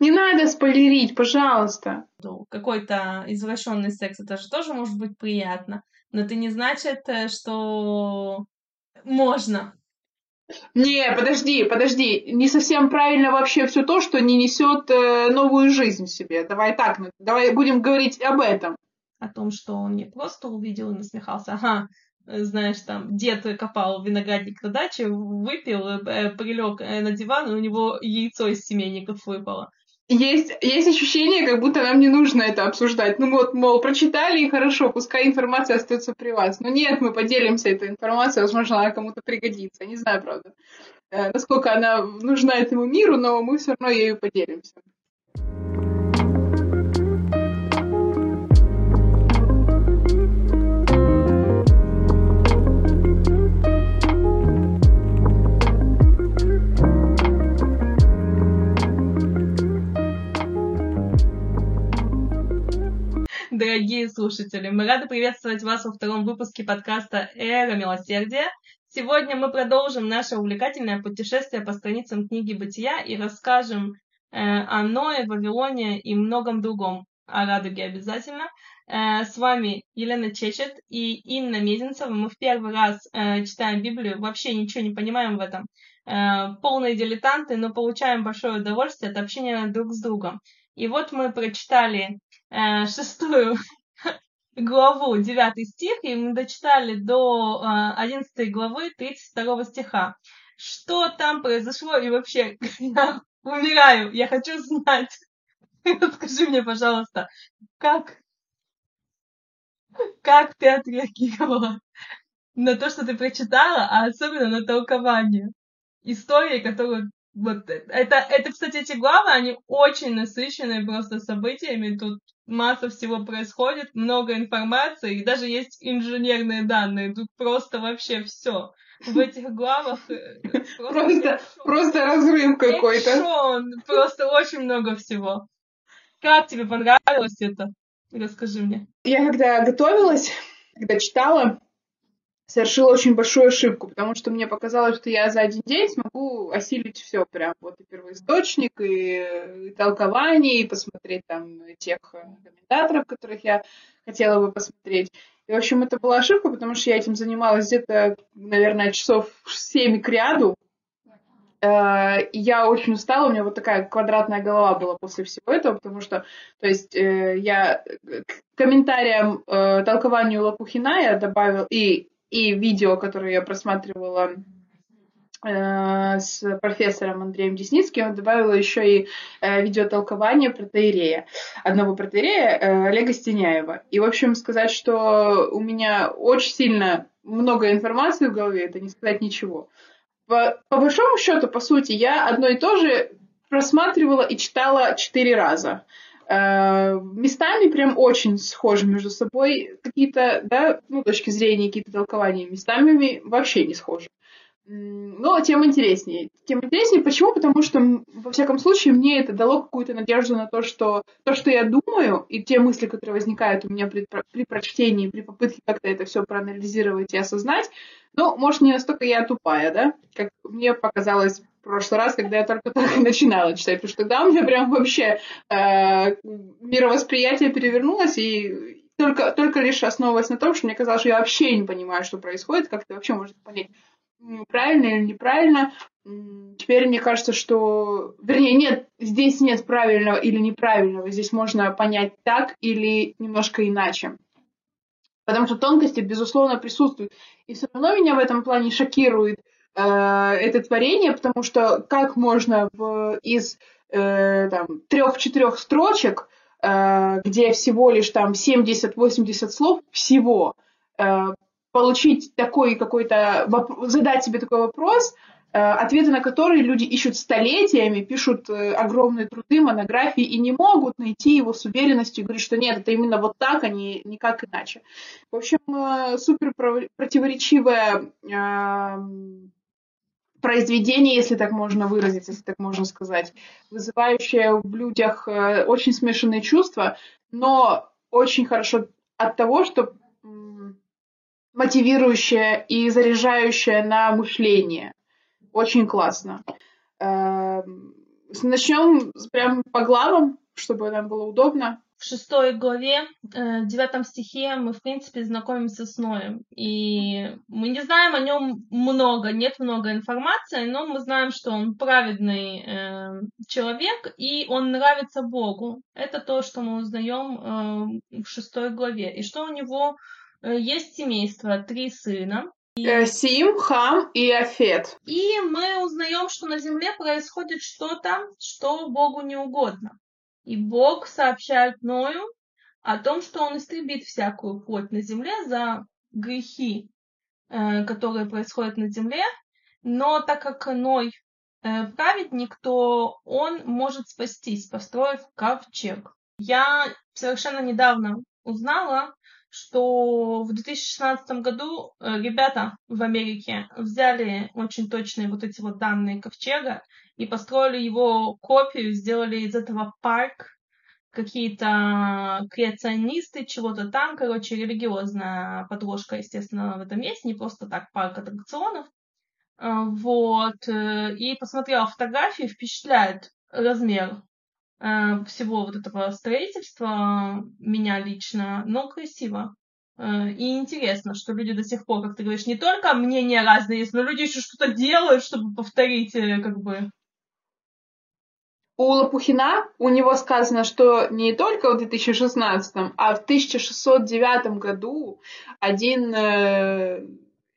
Не надо спойлерить, пожалуйста. Какой-то извращенный секс, это же тоже может быть приятно. Но это не значит, э, что можно. Не, подожди, подожди. Не совсем правильно вообще все то, что не несет э, новую жизнь в себе. Давай так, ну, давай будем говорить об этом. О том, что он не просто увидел и насмехался, ага, знаешь, там, дед копал виноградник на даче, выпил, э, прилег э, на диван, и у него яйцо из семейников выпало. Есть, есть ощущение, как будто нам не нужно это обсуждать. Ну вот, мол, прочитали и хорошо, пускай информация остается при вас. Но нет, мы поделимся этой информацией, возможно, она кому-то пригодится. Не знаю, правда, э, насколько она нужна этому миру, но мы все равно ею поделимся. Дорогие слушатели! Мы рады приветствовать вас во втором выпуске подкаста «Эра милосердия». Сегодня мы продолжим наше увлекательное путешествие по страницам книги «Бытия» и расскажем э, о Ное, Вавилоне и многом другом. О радуге обязательно. Э, с вами Елена Чечет и Инна Мезенцева. Мы в первый раз э, читаем Библию, вообще ничего не понимаем в этом. Э, полные дилетанты, но получаем большое удовольствие от общения друг с другом. И вот мы прочитали шестую главу, девятый стих, и мы дочитали до э, одиннадцатой главы, тридцать второго стиха. Что там произошло и вообще, я умираю, я хочу знать. Скажи мне, пожалуйста, как, как ты отреагировала на то, что ты прочитала, а особенно на толкование истории, которую вот это, это, кстати, эти главы, они очень насыщенные просто событиями. Тут масса всего происходит, много информации, и даже есть инженерные данные. Тут просто вообще все. В этих главах э, просто, просто, просто разрыв какой-то. Просто очень много всего. Как тебе понравилось это? Расскажи мне. Я когда готовилась, когда читала, совершила очень большую ошибку, потому что мне показалось, что я за один день смогу осилить все прям. Вот и первоисточник, и, и толкование, и посмотреть там тех комментаторов, которых я хотела бы посмотреть. И, в общем, это была ошибка, потому что я этим занималась где-то, наверное, часов 7 к ряду. Э, я очень устала, у меня вот такая квадратная голова была после всего этого, потому что, то есть, э, я к комментариям, э, толкованию Лопухина я добавил и и видео, которое я просматривала э, с профессором Андреем Десницким, он добавила еще и э, видеотолкование протеерея, одного протеерея э, Олега Стеняева. И, в общем, сказать, что у меня очень сильно много информации в голове, это не сказать ничего. По, по большому счету, по сути, я одно и то же просматривала и читала четыре раза. Э, местами прям очень схожи между собой какие-то, да, ну, точки зрения, какие-то толкования, местами вообще не схожи. Но тем интереснее. Тем интереснее, почему? Потому что, во всяком случае, мне это дало какую-то надежду на то, что то, что я думаю, и те мысли, которые возникают у меня при, при прочтении, при попытке как-то это все проанализировать и осознать, ну, может, не настолько я тупая, да, как мне показалось прошлый раз, когда я только-только начинала читать, потому что тогда у меня прям вообще э, мировосприятие перевернулось, и только, только лишь основываясь на том, что мне казалось, что я вообще не понимаю, что происходит, как это вообще можно понять, правильно или неправильно. Теперь мне кажется, что... Вернее, нет, здесь нет правильного или неправильного, здесь можно понять так или немножко иначе. Потому что тонкости, безусловно, присутствуют. И все равно меня в этом плане шокирует э, это творение, потому что как можно в, из э, трех-четырех строчек, э, где всего лишь там 70-80 слов всего, э, получить такой какой-то, задать себе такой вопрос, э, ответы на которые люди ищут столетиями, пишут э, огромные труды, монографии и не могут найти его с уверенностью и говорить, что нет, это именно вот так, а не никак иначе. В общем, э, супер противоречивое произведение, если так можно выразить, если так можно сказать, вызывающее в людях очень смешанные чувства, но очень хорошо от того, что мотивирующее и заряжающее на мышление. Очень классно. Эм, Начнем прям по главам, чтобы нам было удобно в шестой главе, э, девятом стихе мы, в принципе, знакомимся с Ноем. И мы не знаем о нем много, нет много информации, но мы знаем, что он праведный э, человек, и он нравится Богу. Это то, что мы узнаем э, в шестой главе. И что у него э, есть семейство, три сына. И... Сим, Хам и Афет. И мы узнаем, что на земле происходит что-то, что Богу не угодно. И Бог сообщает Ною о том, что он истребит всякую плоть на земле за грехи, э, которые происходят на земле. Но так как Ной э, праведник, то он может спастись, построив ковчег. Я совершенно недавно узнала, что в 2016 году э, ребята в Америке взяли очень точные вот эти вот данные ковчега и построили его копию, сделали из этого парк, какие-то креационисты, чего-то там, короче, религиозная подложка, естественно, в этом есть, не просто так парк аттракционов. А, вот, э, и посмотрела фотографии, впечатляет размер э, всего вот этого строительства меня лично, но красиво. Э, и интересно, что люди до сих пор, как ты говоришь, не только мнения разные есть, но люди еще что-то делают, чтобы повторить, как бы, у Лопухина у него сказано, что не только в 2016, а в 1609 году один э,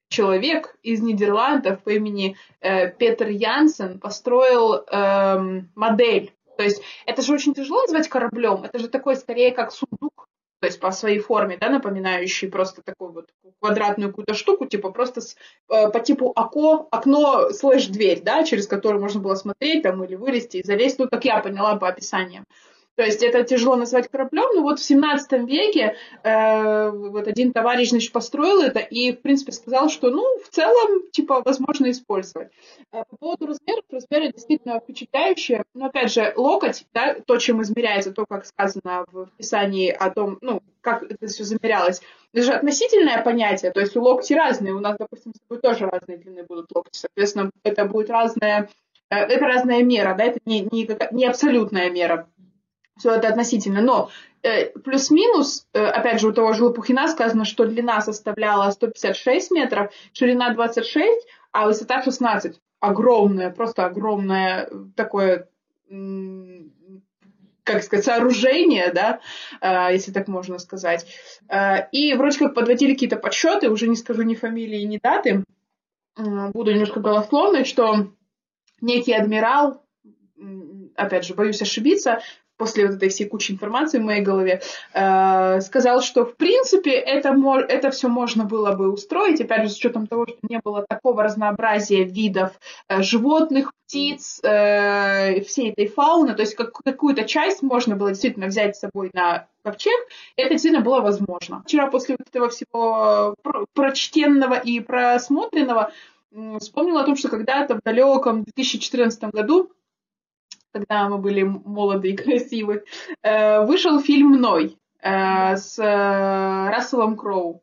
человек из Нидерландов по имени э, Петер Янсен построил э, модель. То есть это же очень тяжело назвать кораблем, это же такой скорее как сундук то есть по своей форме, да, напоминающий просто такую вот квадратную какую-то штуку, типа просто с, э, по типу око, окно слэш дверь, да, через которую можно было смотреть там или вылезти и залезть, ну, как я поняла по описаниям. То есть это тяжело назвать кораблем, но вот в 17 веке э, вот один товарищ, значит, построил это и, в принципе, сказал, что, ну, в целом, типа, возможно использовать. Э, по поводу размеров, размеры действительно впечатляющие, но, опять же, локоть, да, то, чем измеряется, то, как сказано в описании о том, ну, как это все замерялось, это же относительное понятие, то есть у локти разные, у нас, допустим, с тобой тоже разные длины будут локти, соответственно, это будет разная, э, это разная мера, да, это не, не, не абсолютная мера все это относительно. Но э, плюс-минус, э, опять же, у того же Лопухина сказано, что длина составляла 156 метров, ширина 26, а высота 16. Огромное, просто огромное такое как сказать, сооружение, да, э, если так можно сказать. Э, и вроде как подводили какие-то подсчеты, уже не скажу ни фамилии, ни даты, э, буду немножко голословной, что некий адмирал, опять же, боюсь ошибиться, после вот этой всей кучи информации в моей голове, э, сказал, что в принципе это, это все можно было бы устроить, опять же, с учетом того, что не было такого разнообразия видов э, животных, птиц, э, всей этой фауны, то есть как, какую-то часть можно было действительно взять с собой на ковчег, это действительно было возможно. Вчера после вот этого всего про прочтенного и просмотренного вспомнила о том, что когда-то в далеком 2014 году когда мы были молоды и красивы, э, вышел фильм «Ной» э, с э, Расселом Кроу.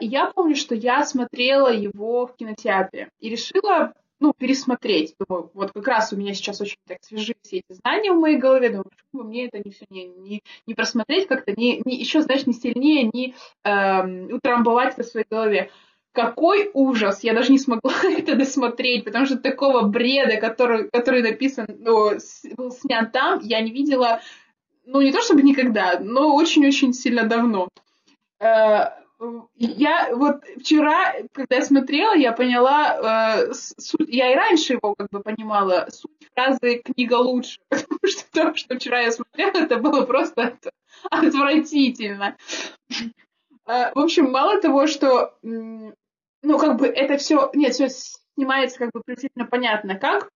И я помню, что я смотрела его в кинотеатре и решила ну, пересмотреть. Думаю, вот как раз у меня сейчас очень так свежи все эти знания в моей голове. Думаю, почему бы мне это не все не, не, не просмотреть как-то, не, не, еще, знаешь, не сильнее, не э, утрамбовать это в своей голове какой ужас! Я даже не смогла это досмотреть, потому что такого бреда, который, который написан, ну, был снят там, я не видела, ну, не то чтобы никогда, но очень-очень сильно давно. Э, я вот вчера, когда я смотрела, я поняла э, суть, я и раньше его как бы понимала, суть фразы «книга лучше», потому что то, что вчера я смотрела, это было просто отвратительно. Э, в общем, мало того, что ну, как бы это все, нет, все снимается как бы приблизительно понятно как,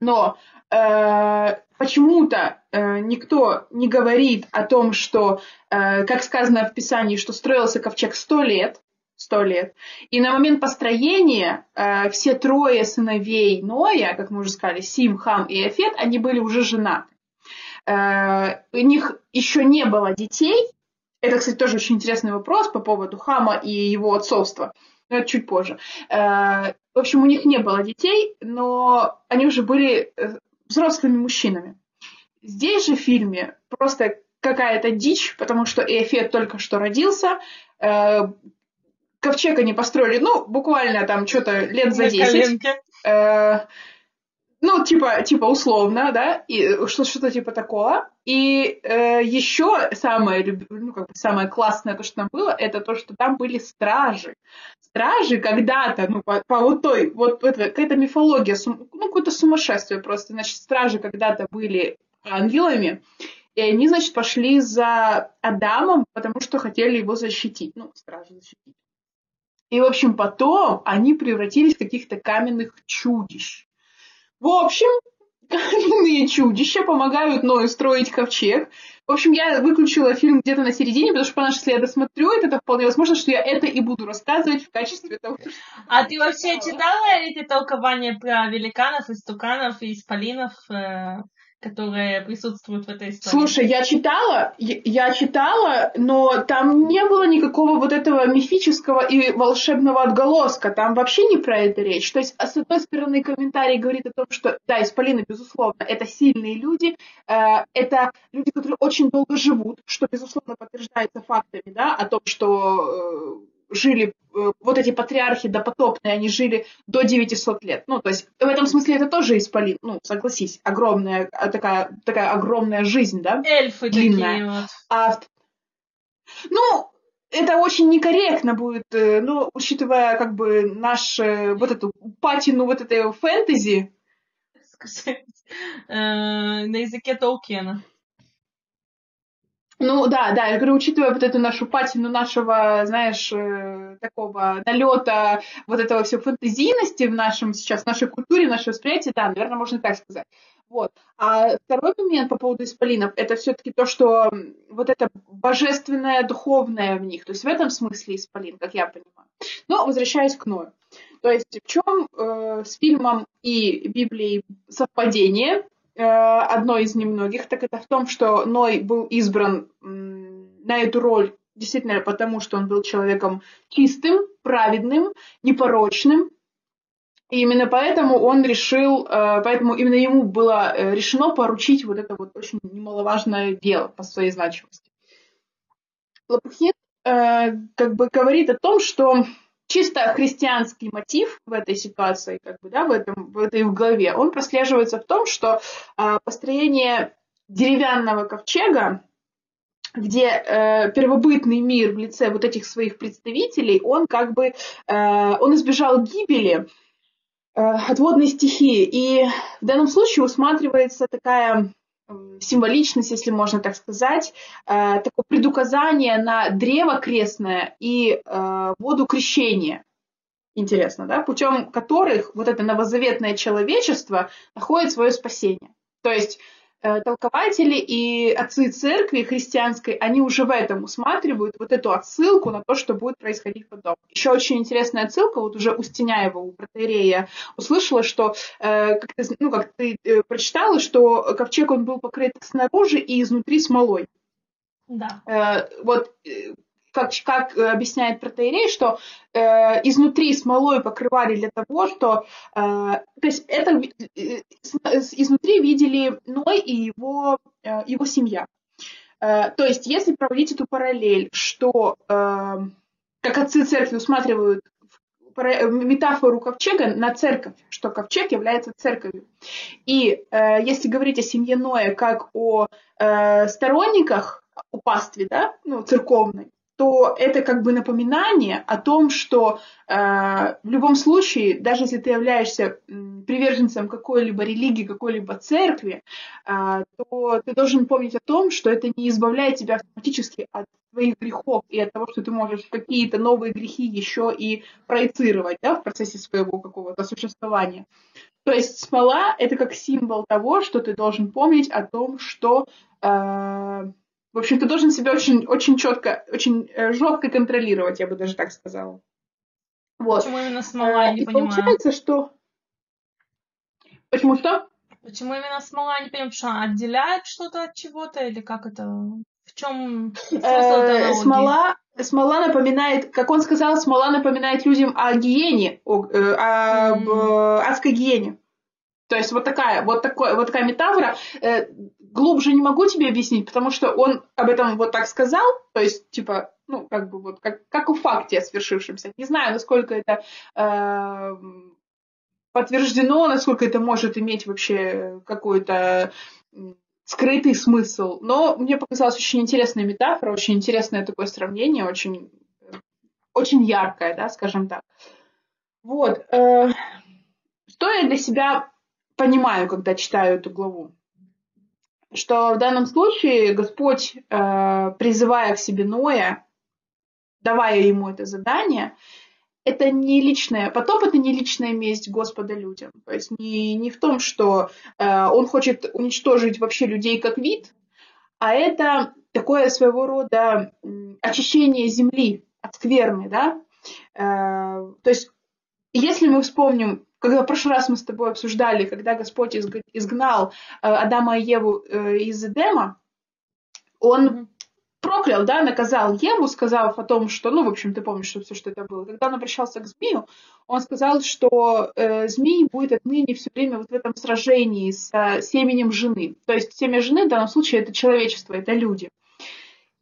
но э, почему-то э, никто не говорит о том, что, э, как сказано в Писании, что строился ковчег сто лет, сто лет, и на момент построения э, все трое сыновей Ноя, как мы уже сказали, Сим, Хам и Эфет, они были уже женаты. Э, у них еще не было детей. Это, кстати, тоже очень интересный вопрос по поводу Хама и его отцовства это чуть позже. Э, в общем, у них не было детей, но они уже были э, взрослыми мужчинами. Здесь же в фильме просто какая-то дичь, потому что Эфет только что родился, э, ковчег они построили, ну, буквально там что-то лет за 10. Э, ну, типа, типа условно, да, и что-то типа такого. И э, еще самое, ну, как бы самое классное, то, что там было, это то, что там были стражи. Стражи когда-то, ну, по, по вот той, вот это, какая-то мифология, сум, ну, какое-то сумасшествие просто. Значит, стражи когда-то были ангелами, и они, значит, пошли за Адамом, потому что хотели его защитить. Ну, стражи защитить. И, в общем, потом они превратились в каких-то каменных чудищ. В общем, каменные чудища помогают Ною строить ковчег. В общем, я выключила фильм где-то на середине, потому что, понятно, если я досмотрю это, то вполне возможно, что я это и буду рассказывать в качестве того, что... А ты вообще читала эти толкования про великанов, истуканов и исполинов? Э, которые присутствуют в этой истории. Слушай, я читала, я читала, но там не было никакого вот этого мифического и волшебного отголоска. Там вообще не про это речь. То есть, а с одной стороны, комментарий говорит о том, что, да, исполины, безусловно, это сильные люди, э, это люди, которые очень долго живут, что, безусловно, подтверждается фактами, да, о том, что э, жили, э, вот эти патриархи допотопные, они жили до 900 лет. Ну, то есть в этом смысле это тоже исполин. Ну, согласись, огромная, а, такая, такая огромная жизнь, да? Эльфы длинная. такие вот. А, ну, это очень некорректно будет, э, ну, учитывая как бы наш, э, вот эту патину вот этой фэнтези. На языке Толкина. Ну да, да, я говорю, учитывая вот эту нашу патину нашего, знаешь, э, такого налета вот этого все фантазийности в нашем сейчас, в нашей культуре, в нашем восприятии, да, наверное, можно так сказать. Вот. А второй момент по поводу исполинов, это все-таки то, что вот это божественное, духовное в них, то есть в этом смысле исполин, как я понимаю. Но возвращаясь к Ною. То есть в чем э, с фильмом и Библией совпадение? Э, одно из немногих, так это в том, что Ной был избран на эту роль действительно потому, что он был человеком чистым, праведным, непорочным. И именно поэтому он решил, э, поэтому именно ему было э, решено поручить вот это вот очень немаловажное дело по своей значимости. Лапухин как бы говорит о том, что чисто христианский мотив в этой ситуации, как бы, да, в, этом, в этой главе, он прослеживается в том, что э, построение деревянного ковчега, где э, первобытный мир в лице вот этих своих представителей, он как бы, э, он избежал гибели э, от водной стихии. И в данном случае усматривается такая символичность, если можно так сказать, э, такое предуказание на древо крестное и э, воду крещения. Интересно, да? Путем которых вот это новозаветное человечество находит свое спасение. То есть толкователи и отцы церкви христианской, они уже в этом усматривают вот эту отсылку на то, что будет происходить потом. Еще очень интересная отсылка, вот уже у Стеняева, у протеерея, услышала, что, э, как ты, ну, как ты э, прочитала, что ковчег, он был покрыт снаружи и изнутри смолой. Да. Э, вот э, как, как объясняет протеерей, что э, изнутри смолой покрывали для того, что... Э, то есть это э, изнутри видели Ной и его, э, его семья. Э, то есть если проводить эту параллель, что, э, как отцы церкви усматривают метафору ковчега на церковь, что ковчег является церковью. И э, если говорить о семье Ноя как о э, сторонниках, о пастве, да, ну, церковной, то это как бы напоминание о том, что э, в любом случае, даже если ты являешься приверженцем какой-либо религии, какой-либо церкви, э, то ты должен помнить о том, что это не избавляет тебя автоматически от твоих грехов и от того, что ты можешь какие-то новые грехи еще и проецировать да, в процессе своего какого-то существования. То есть смола — это как символ того, что ты должен помнить о том, что э, в общем, ты должен себя очень, очень четко, очень э, жестко контролировать, я бы даже так сказала. Вот. Почему именно смола, я не И понимаю. получается, что... Почему что? Почему именно смола, я не понимаю, что отделяет что-то от чего-то, или как это... В чем э, смола, смола напоминает, как он сказал, смола напоминает людям о гиене, о, э, об адской гиене. То есть вот такая, вот, такой, вот такая метафора. Глубже не могу тебе объяснить, потому что он об этом вот так сказал, то есть, типа, ну, как бы вот, как, как у факте свершившемся. Не знаю, насколько это э, подтверждено, насколько это может иметь вообще какой-то скрытый смысл. Но мне показалась очень интересная метафора, очень интересное такое сравнение, очень, очень яркое, да, скажем так. Вот. Э, что я для себя понимаю, когда читаю эту главу? Что в данном случае Господь, э, призывая к себе Ноя, давая ему это задание, это не личное, потоп это не личная месть Господа людям. То есть не, не в том, что э, он хочет уничтожить вообще людей как вид, а это такое своего рода очищение земли от скверны, да. Э, то есть если мы вспомним, когда в прошлый раз мы с тобой обсуждали, когда Господь изгнал э, Адама и Еву э, из Эдема, он проклял, да, наказал Еву, сказав о том, что, ну, в общем, ты помнишь, что все, что это было. Когда он обращался к змею, он сказал, что э, змей будет отныне все время вот в этом сражении с э, семенем жены. То есть семя жены в данном случае это человечество, это люди.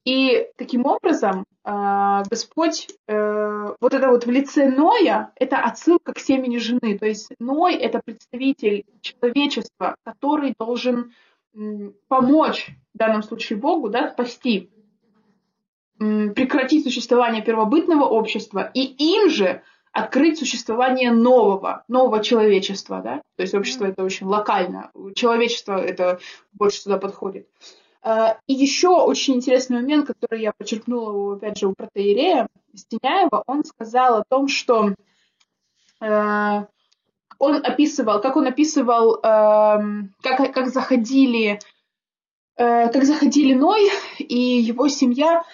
И таким образом э, Господь, э, вот это вот в лице Ноя, это отсылка к семени жены. То есть Ной это представитель человечества, который должен помочь в данном случае Богу, да, спасти прекратить существование первобытного общества и им же открыть существование нового, нового человечества, да, то есть общество это очень локально, человечество это больше сюда подходит. А, и еще очень интересный момент, который я подчеркнула, опять же, у протеерея Стеняева, он сказал о том, что э, он описывал, как он описывал, эм, как, как заходили э, как заходили Ной и его семья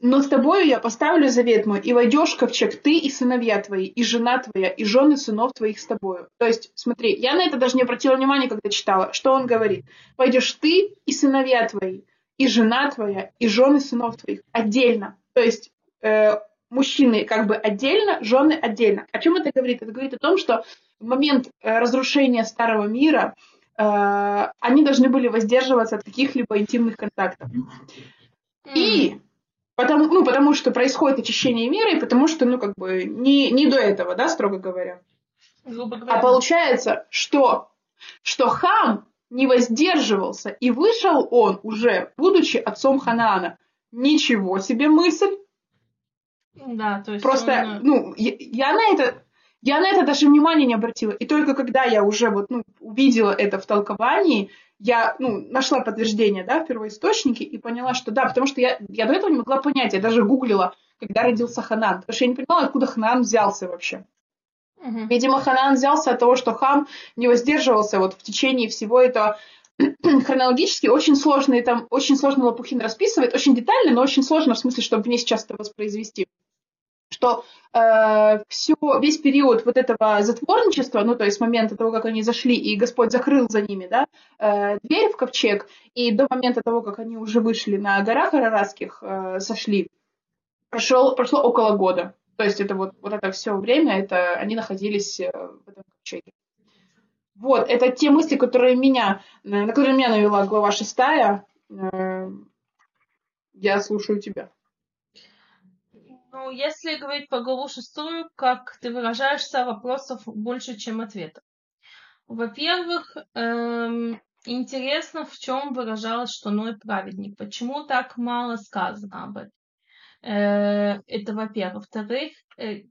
но с тобою я поставлю завет мой, и войдешь ковчег ты и сыновья твои, и жена твоя, и жены сынов твоих с тобою. То есть, смотри, я на это даже не обратила внимания, когда читала. Что он говорит? Войдешь ты и сыновья твои, и жена твоя, и жены сынов твоих отдельно. То есть, э, мужчины как бы отдельно, жены отдельно. О чем это говорит? Это говорит о том, что в момент э, разрушения старого мира э, они должны были воздерживаться от каких-либо интимных контактов. И Потому, ну, потому что происходит очищение мира, и потому что, ну, как бы, не, не до этого, да, строго говоря. А получается, что, что хам не воздерживался, и вышел он уже, будучи отцом Ханаана. Ничего себе мысль. Да, то есть Просто, он... Э, ну, я, я на это я на это даже внимания не обратила. И только когда я уже вот, ну, увидела это в толковании, я ну, нашла подтверждение да, в первоисточнике и поняла, что да, потому что я, я до этого не могла понять, я даже гуглила, когда родился Ханан, потому что я не понимала, откуда Ханан взялся вообще. Угу. Видимо, Ханан взялся от того, что Хам не воздерживался вот в течение всего этого хронологически очень сложно, и там очень сложно Лопухин расписывает, очень детально, но очень сложно в смысле, чтобы мне сейчас это воспроизвести что э, все, весь период вот этого затворничества, ну, то есть с момента того, как они зашли, и Господь закрыл за ними, да, э, дверь в ковчег, и до момента того, как они уже вышли на горах Араратских, э, сошли, прошел, прошло около года. То есть это вот, вот это все время, это они находились э, в этом ковчеге. Вот, это те мысли, которые меня, на которые меня навела глава шестая. Э, я слушаю тебя. Ну, если говорить по главу шестую, как ты выражаешься, вопросов больше, чем ответов. Во-первых, эм, интересно, в чем выражалось, что Ной праведник. Почему так мало сказано об этом? Э, это во-первых. Во-вторых, э,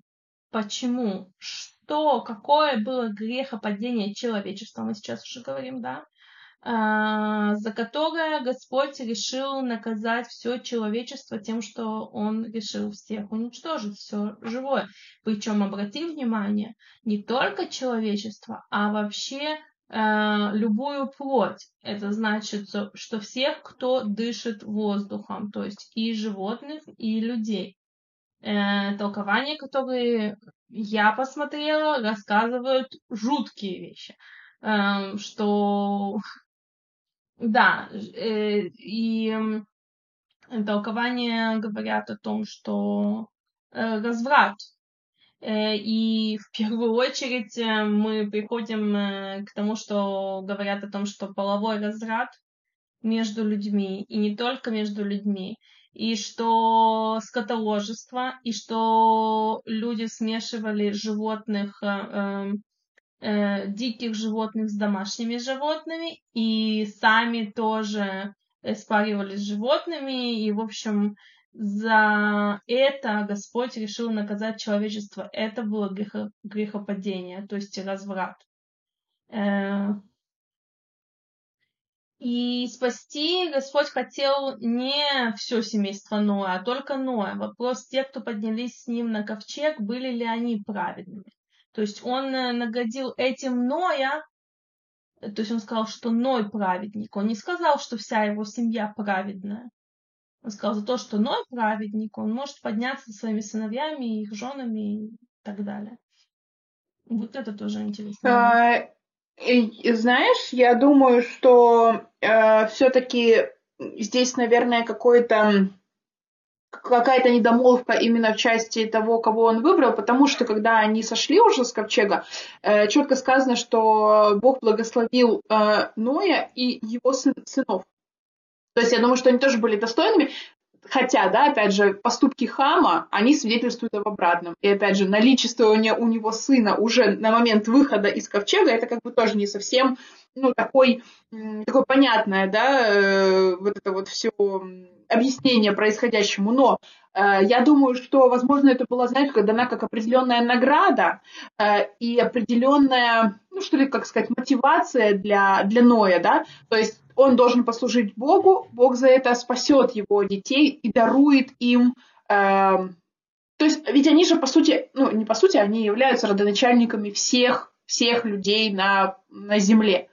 почему? Что, какое было грехопадение человечества, мы сейчас уже говорим, да? А, за которое Господь решил наказать все человечество тем, что Он решил всех уничтожить, все живое. Причем, обрати внимание, не только человечество, а вообще э, любую плоть. Это значит, что всех, кто дышит воздухом, то есть и животных, и людей. Э, толкования, которые я посмотрела, рассказывают жуткие вещи эм, что да, э, и толкования говорят о том, что э, разврат. Э, и в первую очередь мы приходим к тому, что говорят о том, что половой разряд между людьми, и не только между людьми, и что скотоложество, и что люди смешивали животных, э, диких животных с домашними животными, и сами тоже спаривались с животными, и, в общем, за это Господь решил наказать человечество. Это было грехо, грехопадение, то есть разврат. Э, и спасти Господь хотел не все семейство Ноя, а только Ноя. Вопрос, те, кто поднялись с ним на ковчег, были ли они праведными. То есть он э, наградил этим Ноя, то есть он сказал, что Ной праведник. Он не сказал, что вся его семья праведная. Он сказал за то, что Ной праведник, он может подняться со своими сыновьями, их женами и так далее. Вот это тоже интересно. А, знаешь, я думаю, что э, все-таки здесь, наверное, какой-то какая-то недомолвка именно в части того, кого он выбрал, потому что когда они сошли уже с ковчега, э, четко сказано, что Бог благословил э, Ноя и его сын, сынов. То есть я думаю, что они тоже были достойными. Хотя, да, опять же, поступки Хама, они свидетельствуют об обратном. И опять же, наличествование у него сына уже на момент выхода из ковчега, это как бы тоже не совсем, ну, такой, такое понятное, да, э, вот это вот все объяснение происходящему. Но э, я думаю, что, возможно, это была, знаешь, дана как определенная награда э, и определенная, ну, что ли, как сказать, мотивация для, для Ноя, да, то есть он должен послужить Богу, Бог за это спасет его детей и дарует им э, то есть, ведь они же, по сути, ну, не по сути, они являются родоначальниками всех, всех людей на, на земле.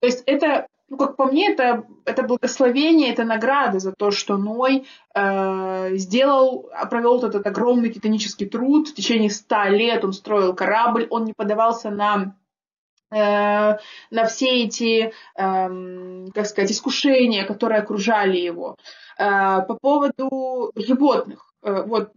То есть это, ну, как по мне, это, это благословение, это награда за то, что Ной э, сделал, провел этот огромный титанический труд. В течение ста лет он строил корабль, он не подавался на Э, на все эти, эм, как сказать, искушения, которые окружали его. Э, по поводу животных, э, вот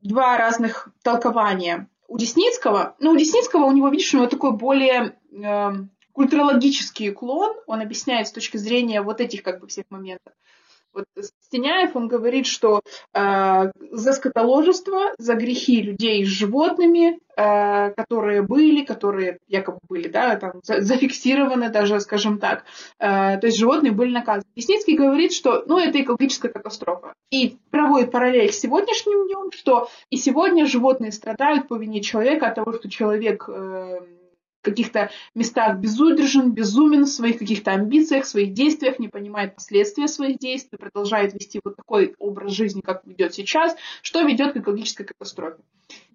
два разных толкования. У Десницкого, ну, у Десницкого у него, видишь, у него такой более эм, культурологический уклон, он объясняет с точки зрения вот этих как бы всех моментов. Вот Стеняев, он говорит, что э, за скотоложество, за грехи людей с животными, э, которые были, которые якобы были, да, там, за, зафиксированы даже, скажем так, э, то есть животные были наказаны. Мясницкий говорит, что, ну, это экологическая катастрофа. И проводит параллель с сегодняшним днем, что и сегодня животные страдают по вине человека от того, что человек э, каких-то местах безудержен, безумен в своих каких-то амбициях, в своих действиях, не понимает последствия своих действий, продолжает вести вот такой образ жизни, как ведет сейчас, что ведет к экологической катастрофе.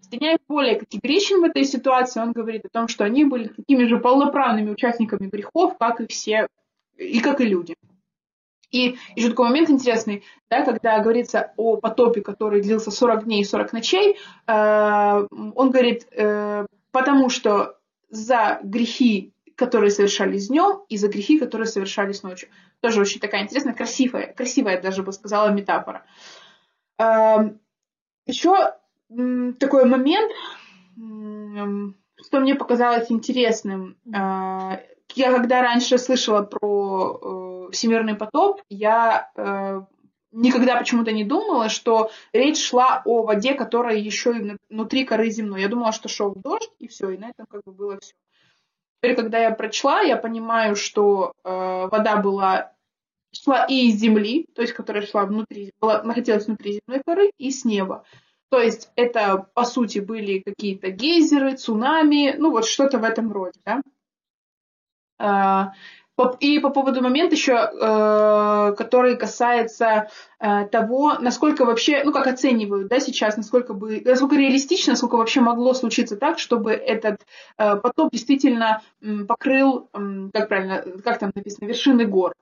Стеняев более категоричен в этой ситуации, он говорит о том, что они были такими же полноправными участниками грехов, как и все, и как и люди. И еще такой момент интересный, да, когда говорится о потопе, который длился 40 дней и 40 ночей, э, он говорит, э, потому что за грехи, которые совершались днем, и за грехи, которые совершались ночью. Тоже очень такая интересная, красивая, красивая даже бы сказала метафора. Эм, Еще такой момент, что мне показалось интересным. Э, я когда раньше слышала про э, всемирный потоп, я э, никогда почему-то не думала, что речь шла о воде, которая еще и внутри коры земной. Я думала, что шел дождь, и все, и на этом как бы было все. Теперь, когда я прочла, я понимаю, что э, вода была шла и из земли, то есть которая шла внутри, была, находилась внутри земной коры, и с неба. То есть это, по сути, были какие-то гейзеры, цунами, ну вот что-то в этом роде. Да? И по поводу момента еще, э, который касается э, того, насколько вообще, ну как оценивают, да, сейчас, насколько бы, насколько реалистично, насколько вообще могло случиться так, чтобы этот э, потоп действительно покрыл, как правильно, как там написано, вершины гор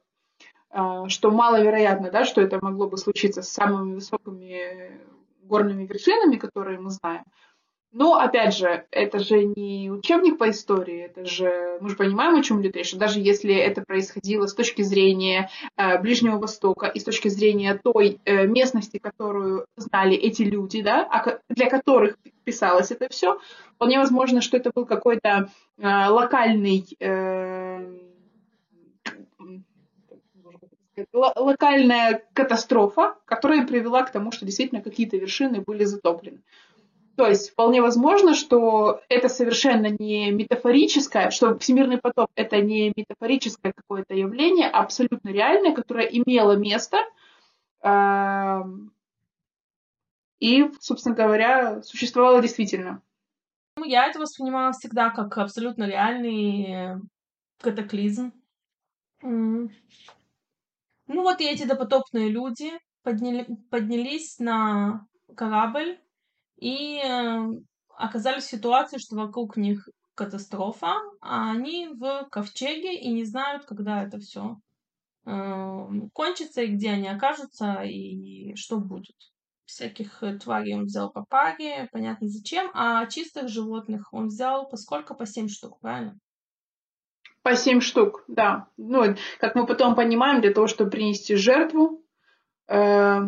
что маловероятно, да, что это могло бы случиться с самыми высокими горными вершинами, которые мы знаем. Но, опять же, это же не учебник по истории, это же, мы же понимаем, о чем идет речь, даже если это происходило с точки зрения э, Ближнего Востока и с точки зрения той э, местности, которую знали эти люди, да, а для которых вписалось это все. Вполне возможно, что это был какой-то э, локальный э, локальная катастрофа, которая привела к тому, что действительно какие-то вершины были затоплены. То есть вполне возможно, что это совершенно не метафорическое, что всемирный потоп это не метафорическое какое-то явление, а абсолютно реальное, которое имело место. И, собственно говоря, существовало действительно. Ну, я это воспринимала всегда как абсолютно реальный катаклизм. Ну вот и эти допотопные люди подняли, поднялись на корабль и э, оказались в ситуации, что вокруг них катастрофа, а они в ковчеге и не знают, когда это все э, кончится и где они окажутся и что будет. Всяких э, тварей он взял по паре, понятно зачем, а чистых животных он взял по сколько? По семь штук, правильно? По семь штук, да. Ну, как мы потом понимаем, для того, чтобы принести жертву, э,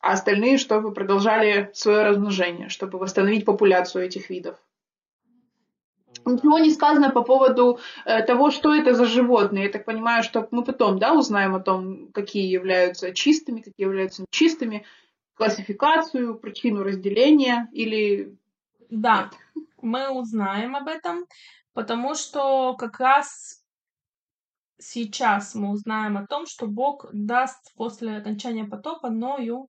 а остальные, чтобы продолжали свое размножение, чтобы восстановить популяцию этих видов. Ничего не сказано по поводу э, того, что это за животные. Я так понимаю, что мы потом да, узнаем о том, какие являются чистыми, какие являются нечистыми, классификацию, причину разделения или... Да, мы узнаем об этом. Потому что как раз сейчас мы узнаем о том, что Бог даст после окончания потопа Ною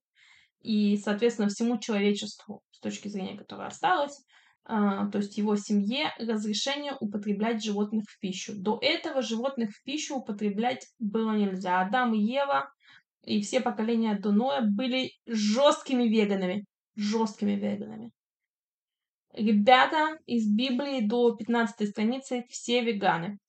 и, соответственно, всему человечеству, с точки зрения которое осталось, а, то есть его семье, разрешение употреблять животных в пищу. До этого животных в пищу употреблять было нельзя. Адам и Ева и все поколения до Ноя были жесткими веганами. Жесткими веганами. Ребята из Библии до 15 страницы все веганы.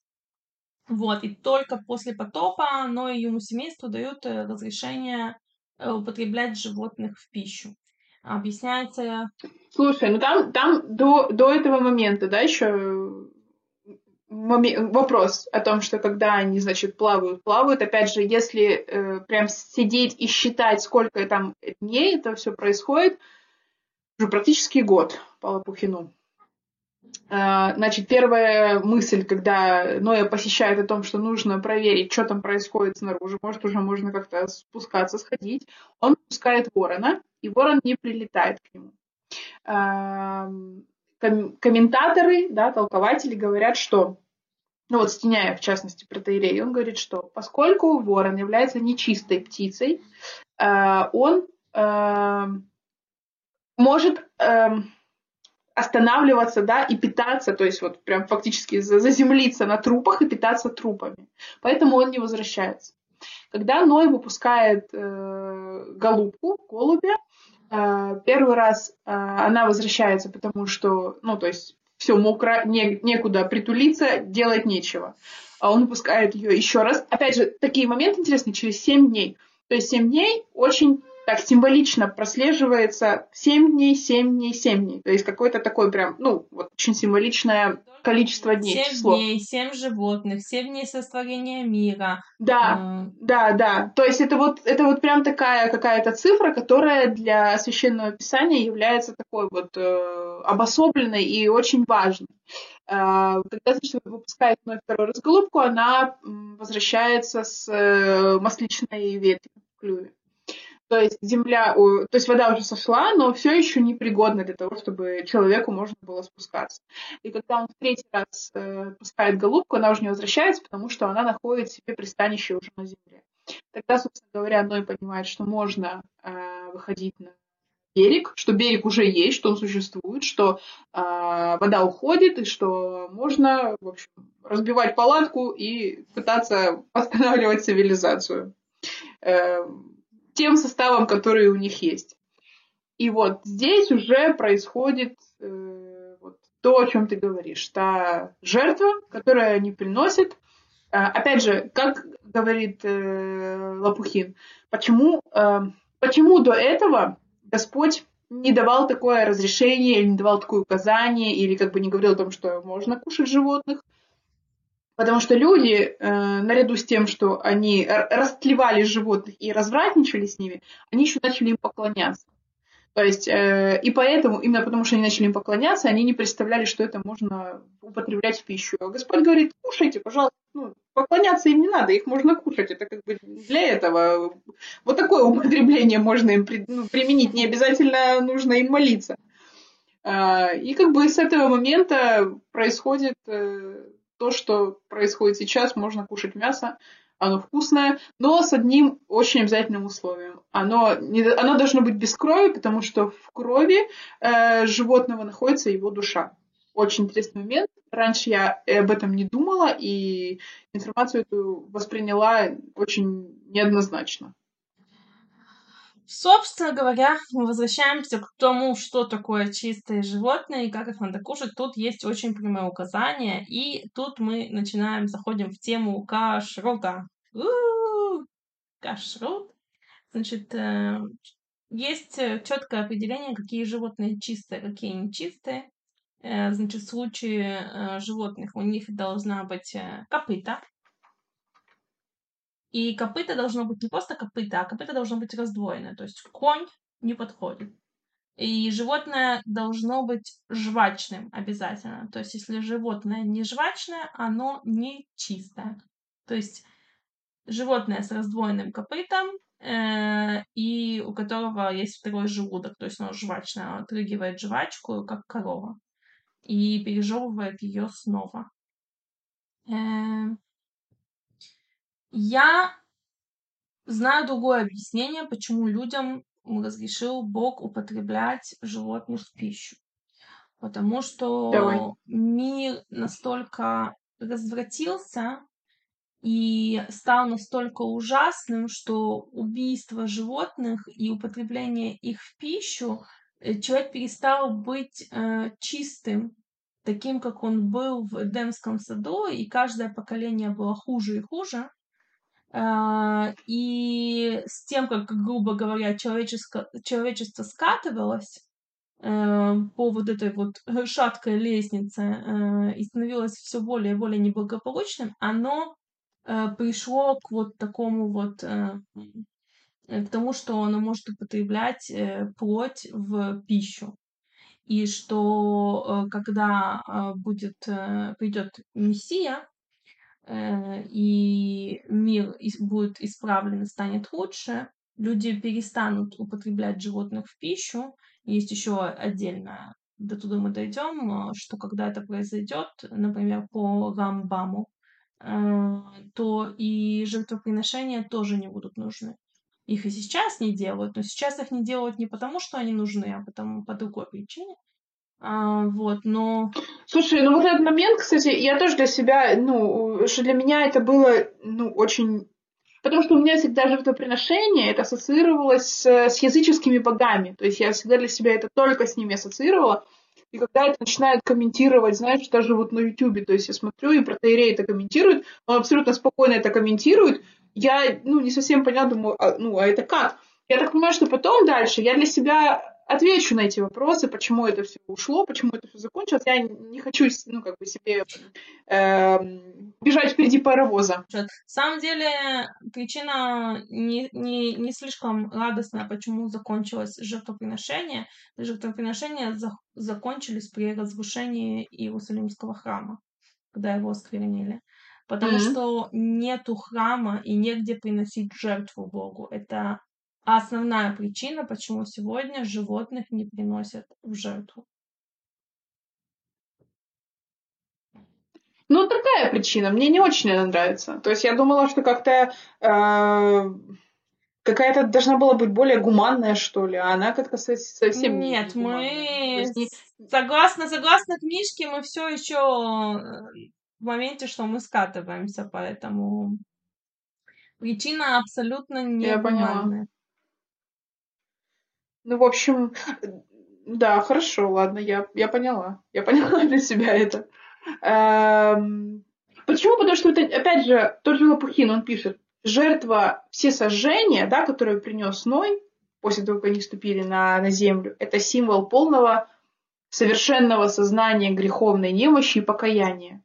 Вот, и только после потопа оно и ему семейству дают э, разрешение употреблять животных в пищу. Объясняется... Слушай, ну там, там до, до этого момента, да, еще момент, вопрос о том, что когда они, значит, плавают, плавают, опять же, если э, прям сидеть и считать, сколько там дней это все происходит, уже практически год по Лопухину. А, значит, первая мысль, когда Ноя посещает о том, что нужно проверить, что там происходит снаружи, может, уже можно как-то спускаться, сходить, он пускает ворона, и ворон не прилетает к нему. А, комментаторы, да, толкователи говорят, что ну вот Стеняев, в частности, протеерей, он говорит, что поскольку ворон является нечистой птицей, а, он может эм, останавливаться, да, и питаться, то есть вот прям фактически заземлиться на трупах и питаться трупами. Поэтому он не возвращается. Когда Ной выпускает э, голубку, голубя, э, первый раз э, она возвращается, потому что, ну, то есть все мокро, не, некуда притулиться, делать нечего. А он выпускает ее еще раз. Опять же, такие моменты интересные через 7 дней. То есть 7 дней очень так символично прослеживается 7 дней, 7 дней, 7 дней. То есть какое-то такое прям, ну, вот очень символичное количество дней. 7 число. дней, 7 животных, 7 дней сотворения мира. Да, mm. да, да. То есть это вот, это вот прям такая какая-то цифра, которая для священного писания является такой вот э, обособленной и очень важной. Э, когда значит, выпускает вновь второй раз голубку, она возвращается с э, масличной ветвью в клюве. То есть земля, то есть вода уже сошла, но все еще непригодна для того, чтобы человеку можно было спускаться. И когда он в третий раз э, пускает голубку, она уже не возвращается, потому что она находит себе пристанище уже на земле. Тогда, собственно говоря, Ной понимает, что можно э, выходить на берег, что берег уже есть, что он существует, что э, вода уходит, и что можно, в общем, разбивать палатку и пытаться восстанавливать цивилизацию. Э, тем составом, который у них есть. И вот здесь уже происходит э, вот, то, о чем ты говоришь. Та жертва, которую они приносят. Э, опять же, как говорит э, Лопухин, почему, э, почему до этого Господь не давал такое разрешение, или не давал такое указание, или как бы не говорил о том, что можно кушать животных, Потому что люди, э, наряду с тем, что они растлевали животных и развратничали с ними, они еще начали им поклоняться. То есть, э, и поэтому, именно потому что они начали им поклоняться, они не представляли, что это можно употреблять в пищу. А Господь говорит, кушайте, пожалуйста, ну, поклоняться им не надо, их можно кушать. Это как бы для этого. Вот такое употребление можно им ну, применить, не обязательно нужно им молиться. А, и как бы с этого момента происходит э, то, что происходит сейчас, можно кушать мясо, оно вкусное, но с одним очень обязательным условием. Оно, не, оно должно быть без крови, потому что в крови э, животного находится его душа. Очень интересный момент. Раньше я об этом не думала, и информацию эту восприняла очень неоднозначно. Собственно говоря, мы возвращаемся к тому, что такое чистое животное и как их надо кушать. Тут есть очень прямое указание, и тут мы начинаем, заходим в тему кашрута. Кашрут. Значит, э, есть э, четкое определение, какие животные чистые, какие нечистые. Э, значит, в случае животных у них должна быть копыта, и копыта должно быть не просто копыта, а копыта должно быть раздвоенное. То есть конь не подходит. И животное должно быть жвачным обязательно. То есть если животное не жвачное, оно не чистое. То есть животное с раздвоенным копытом, э, и у которого есть второй желудок, то есть оно жвачное, оно отрыгивает жвачку, как корова, и пережевывает ее снова. Э, я знаю другое объяснение, почему людям разрешил Бог употреблять животных в пищу. Потому что Давай. мир настолько развратился и стал настолько ужасным, что убийство животных и употребление их в пищу э, человек перестал быть э, чистым, таким, как он был в Эдемском саду, и каждое поколение было хуже и хуже. А, и с тем, как, грубо говоря, человечество, человечество скатывалось э, по вот этой вот шаткой лестнице э, и становилось все более и более неблагополучным, оно э, пришло к вот такому вот к тому, что оно может употреблять плоть в пищу. И что когда будет, придет Мессия, и мир будет исправлен станет лучше, люди перестанут употреблять животных в пищу. Есть еще отдельно, до туда мы дойдем, э, что когда это произойдет, например, по Рамбаму, э, то и жертвоприношения тоже не будут нужны. Их и сейчас не делают, но сейчас их не делают не потому, что они нужны, а потому по другой причине. А, вот, но... Слушай, ну вот этот момент, кстати, я тоже для себя, ну, что для меня это было, ну, очень... Потому что у меня всегда жертвоприношение, это ассоциировалось с, с языческими богами. То есть я всегда для себя это только с ними ассоциировала. И когда это начинают комментировать, знаешь, даже вот на Ютубе, то есть я смотрю, и протеерей это комментирует, он абсолютно спокойно это комментирует, я, ну, не совсем поняла, думаю, а, ну, а это как? Я так понимаю, что потом дальше я для себя отвечу на эти вопросы, почему это все ушло, почему это все закончилось. Я не хочу, ну, как бы себе э, бежать впереди паровоза. На самом деле, причина не, не, не слишком радостная, почему закончилось жертвоприношение. Жертвоприношения за, закончились при разрушении Иерусалимского храма, когда его осквернили. Потому mm-hmm. что нету храма и негде приносить жертву Богу. Это а основная причина, почему сегодня животных не приносят в жертву. Ну, такая причина. Мне не очень она нравится. То есть я думала, что как-то э, какая-то должна была быть более гуманная, что ли, а она как-то совсем Нет, не мы не... согласно, согласно книжке, мы все еще э, в моменте, что мы скатываемся, поэтому причина абсолютно не я гуманная. Поняла. Ну, в общем, да, хорошо, ладно, я, я поняла. Я поняла для себя это. Эм, почему? Потому что, это, опять же, тот же Лопухин, он пишет, жертва все сожжения, да, которые принес Ной, после того, как они вступили на, на землю, это символ полного совершенного сознания греховной немощи и покаяния.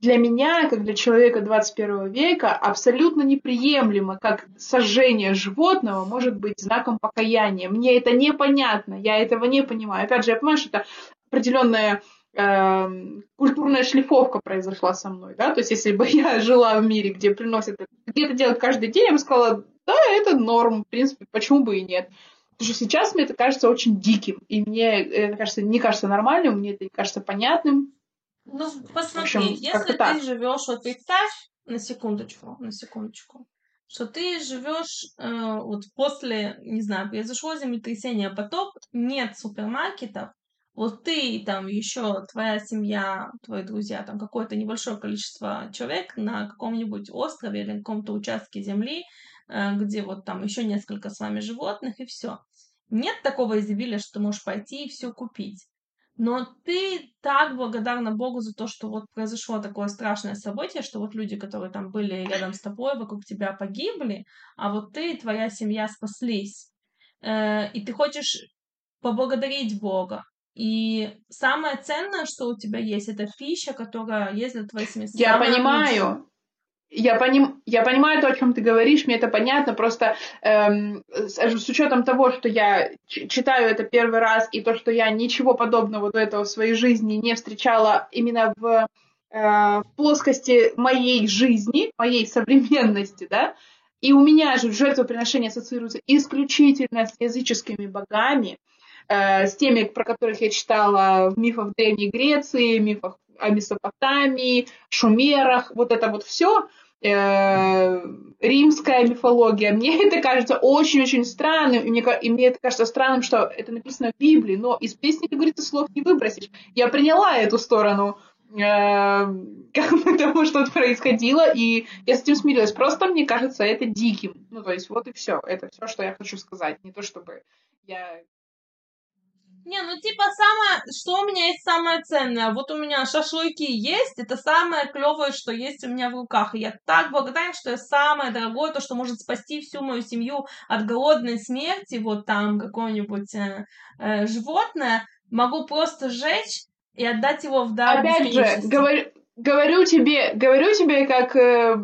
Для меня, как для человека 21 века, абсолютно неприемлемо, как сожжение животного может быть знаком покаяния. Мне это непонятно, я этого не понимаю. Опять же, я понимаю, что это определенная э, культурная шлифовка произошла со мной, да, то есть если бы я жила в мире, где приносят, где-то делают каждый день, я бы сказала, да, это норм, в принципе, почему бы и нет. Потому что сейчас мне это кажется очень диким, и мне это кажется, не кажется нормальным, мне это не кажется понятным. Ну, посмотри, общем, если ты так. живешь, вот представь, на секундочку, на секундочку, что ты живешь э, вот после, не знаю, произошло землетрясение, потоп, нет супермаркетов, вот ты там еще твоя семья, твои друзья, там какое-то небольшое количество человек на каком-нибудь острове или на каком-то участке земли, Э, где вот там еще несколько с вами животных, и все. Нет такого изобилия, что ты можешь пойти и все купить. Но ты так благодарна Богу за то, что вот произошло такое страшное событие, что вот люди, которые там были рядом с тобой, вокруг тебя погибли, а вот ты и твоя семья спаслись. Э, и ты хочешь поблагодарить Бога. И самое ценное, что у тебя есть, это пища, которая есть для твоей семьи. Я понимаю. Лучшая. Я, поним, я понимаю то, о чем ты говоришь, мне это понятно, просто эм, с, с учетом того, что я читаю это первый раз, и то, что я ничего подобного до этого в своей жизни не встречала именно в, э, в плоскости моей жизни, моей современности, да, и у меня же жертвоприношения ассоциируются исключительно с языческими богами, э, с теми, про которых я читала в мифах Древней Греции, мифах о Месопотамии, шумерах, вот это вот все, э, римская мифология. Мне это кажется очень-очень странным, и мне, и мне это кажется странным, что это написано в Библии, но из песни, как говорится, слов не выбросишь. Я приняла эту сторону э, того, что происходило, и я с этим смирилась. Просто мне кажется это диким. Ну, то есть, вот и все. Это все, что я хочу сказать. Не то, чтобы я не, ну типа самое, что у меня есть самое ценное? Вот у меня шашлыки есть, это самое клевое, что есть у меня в руках. И я так благодарна, что я самое дорогое, то, что может спасти всю мою семью от голодной смерти, вот там какое-нибудь э, э, животное, могу просто сжечь и отдать его в дар. Опять же, говорю, говорю тебе, говорю тебе как, э,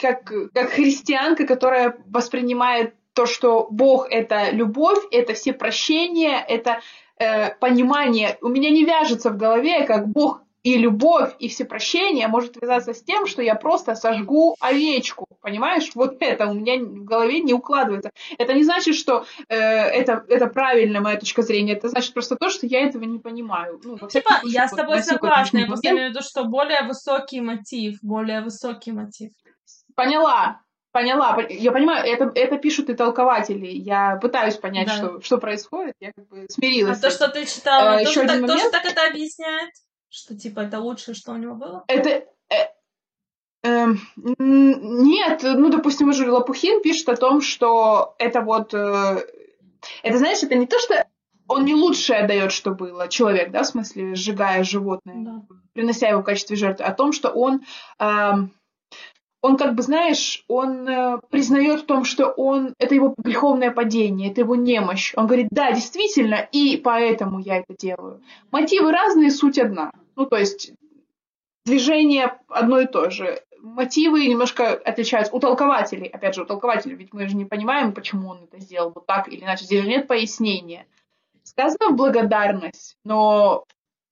как, как христианка, которая воспринимает то, что Бог это любовь, это все прощения, это э, понимание у меня не вяжется в голове, как Бог и любовь, и всепрощение может вязаться с тем, что я просто сожгу овечку. Понимаешь? Вот это у меня в голове не укладывается. Это не значит, что э, это, это правильная моя точка зрения. Это значит просто то, что я этого не понимаю. Ну, типа, случае, я с тобой согласна. Я просто имею в виду, что более высокий мотив. Более высокий мотив. Поняла. Поняла, я понимаю, это, это пишут и толкователи. Я пытаюсь понять, да. что, что происходит. Я как бы смирилась. А то, что ты читала, а, тоже, так, момент... тоже так это объясняет? Что типа это лучшее, что у него было? Это. Э, э, нет, ну, допустим, уже Лопухин пишет о том, что это вот. Э, это, знаешь, это не то, что он не лучшее дает, что было, человек, да, в смысле, сжигая животное, да. принося его в качестве жертвы, а о том, что он. Э, он как бы, знаешь, он э, признает в том, что он, это его греховное падение, это его немощь. Он говорит, да, действительно, и поэтому я это делаю. Мотивы разные, суть одна. Ну, то есть движение одно и то же. Мотивы немножко отличаются у толкователей. Опять же, у толкователей, ведь мы же не понимаем, почему он это сделал вот так или иначе. Здесь же нет пояснения. Сказано благодарность, но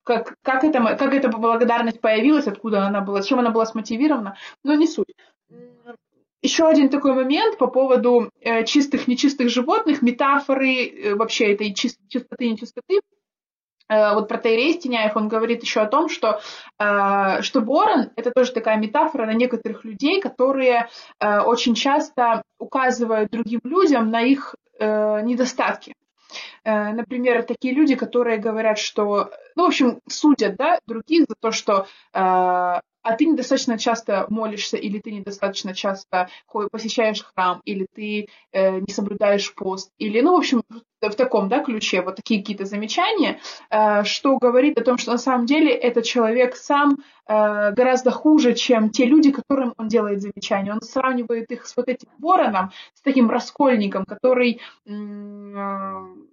как, как, это, как эта благодарность появилась, откуда она была, чем она была смотивирована, но не суть. Еще один такой момент по поводу э, чистых, нечистых животных, метафоры э, вообще этой чист, чистоты, нечистоты. Э, вот про Тайрей Стеняев, он говорит еще о том, что, э, что ворон – это тоже такая метафора на некоторых людей, которые э, очень часто указывают другим людям на их э, недостатки. Э, например, такие люди, которые говорят, что, ну, в общем, судят, да, других за то, что э, а ты недостаточно часто молишься, или ты недостаточно часто посещаешь храм, или ты э, не соблюдаешь пост, или, ну, в общем, в таком, да, ключе вот такие какие-то замечания, э, что говорит о том, что на самом деле этот человек сам э, гораздо хуже, чем те люди, которым он делает замечания. Он сравнивает их с вот этим вороном, с таким раскольником, который э,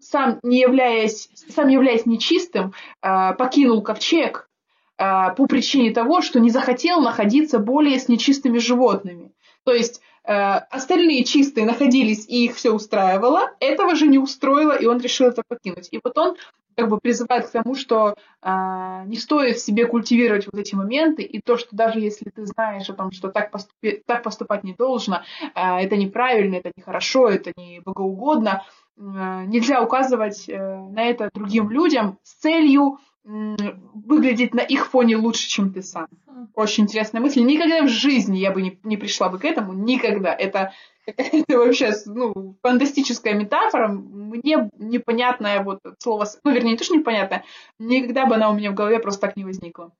сам не являясь, сам являясь нечистым, э, покинул ковчег, по причине того, что не захотел находиться более с нечистыми животными. То есть остальные чистые находились и их все устраивало, этого же не устроило, и он решил это покинуть. И вот он как бы призывает к тому, что э, не стоит в себе культивировать вот эти моменты, и то, что даже если ты знаешь о том, что так, поступи, так поступать не должно, э, это неправильно, это нехорошо, это не богоугодно, э, нельзя указывать э, на это другим людям с целью выглядеть на их фоне лучше, чем ты сам. Очень интересная мысль. Никогда в жизни я бы не, не пришла бы к этому. Никогда. Это какая-то вообще ну, фантастическая метафора. Мне непонятное вот слово... Ну, вернее, не то, что непонятное. Никогда бы она у меня в голове просто так не возникла.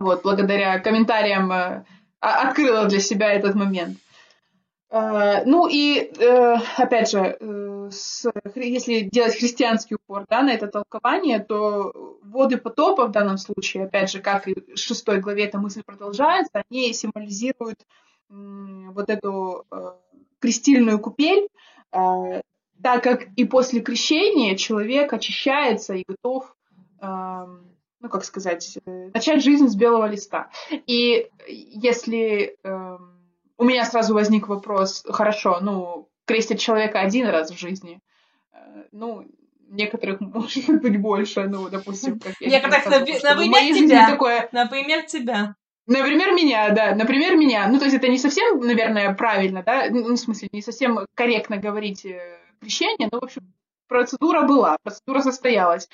Вот, благодаря комментариям э, открыла для себя этот момент. Э, ну и, э, опять же, э, если делать христианский упор да, на это толкование, то воды потопа в данном случае, опять же, как и в шестой главе эта мысль продолжается, они символизируют вот эту крестильную купель, так как и после крещения человек очищается и готов, ну, как сказать, начать жизнь с белого листа. И если эм, у меня сразу возник вопрос, хорошо, ну, крестят человека один раз в жизни, э, ну, некоторых может быть больше, ну, допустим, как я Некоторых, например, тебя. Такое... Например, тебя. Например, меня, да, например, меня. Ну, то есть это не совсем, наверное, правильно, да, ну, в смысле, не совсем корректно говорить э, крещение, но, в общем, процедура была, процедура состоялась.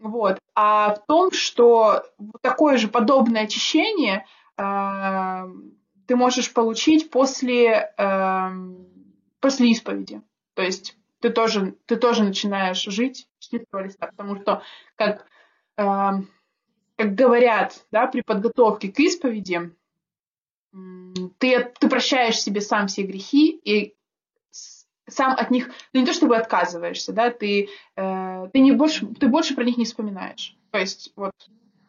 Вот. А в том, что такое же подобное очищение э, ты можешь получить после, э, после исповеди. То есть ты тоже, ты тоже начинаешь жить с чистого листа, потому что, как, э, как говорят да, при подготовке к исповеди, ты, ты прощаешь себе сам все грехи и сам от них, ну не то чтобы отказываешься, да, ты, э, ты, не больше, ты больше про них не вспоминаешь. То есть вот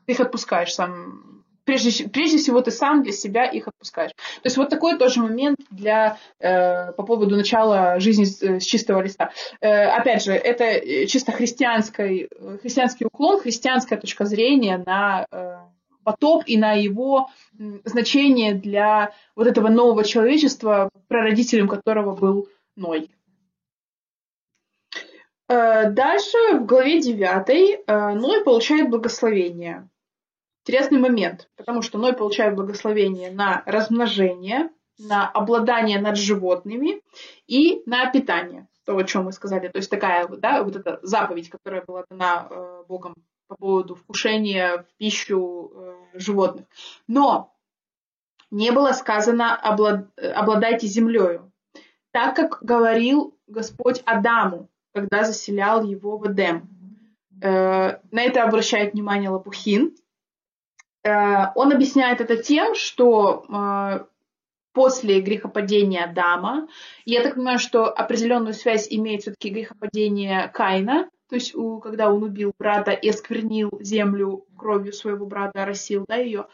ты их отпускаешь сам прежде, прежде всего ты сам для себя их отпускаешь. То есть вот такой тоже момент для, э, по поводу начала жизни с, с чистого листа. Э, опять же, это чисто христианский, христианский уклон, христианская точка зрения на э, потоп и на его значение для вот этого нового человечества, прародителем которого был Ной. Э, дальше в главе 9 э, Ной получает благословение интересный момент, потому что Ной получает благословение на размножение, на обладание над животными и на питание. То, о чем мы сказали. То есть такая да, вот эта заповедь, которая была дана э, Богом по поводу вкушения в пищу э, животных. Но не было сказано облад... обладайте землею, так как говорил Господь Адаму, когда заселял его в Эдем. Э, на это обращает внимание Лапухин, Э, он объясняет это тем, что э, после грехопадения Адама, я так понимаю, что определенную связь имеет все-таки грехопадение Каина, то есть когда он убил брата и осквернил землю кровью своего брата, оросил да, ее,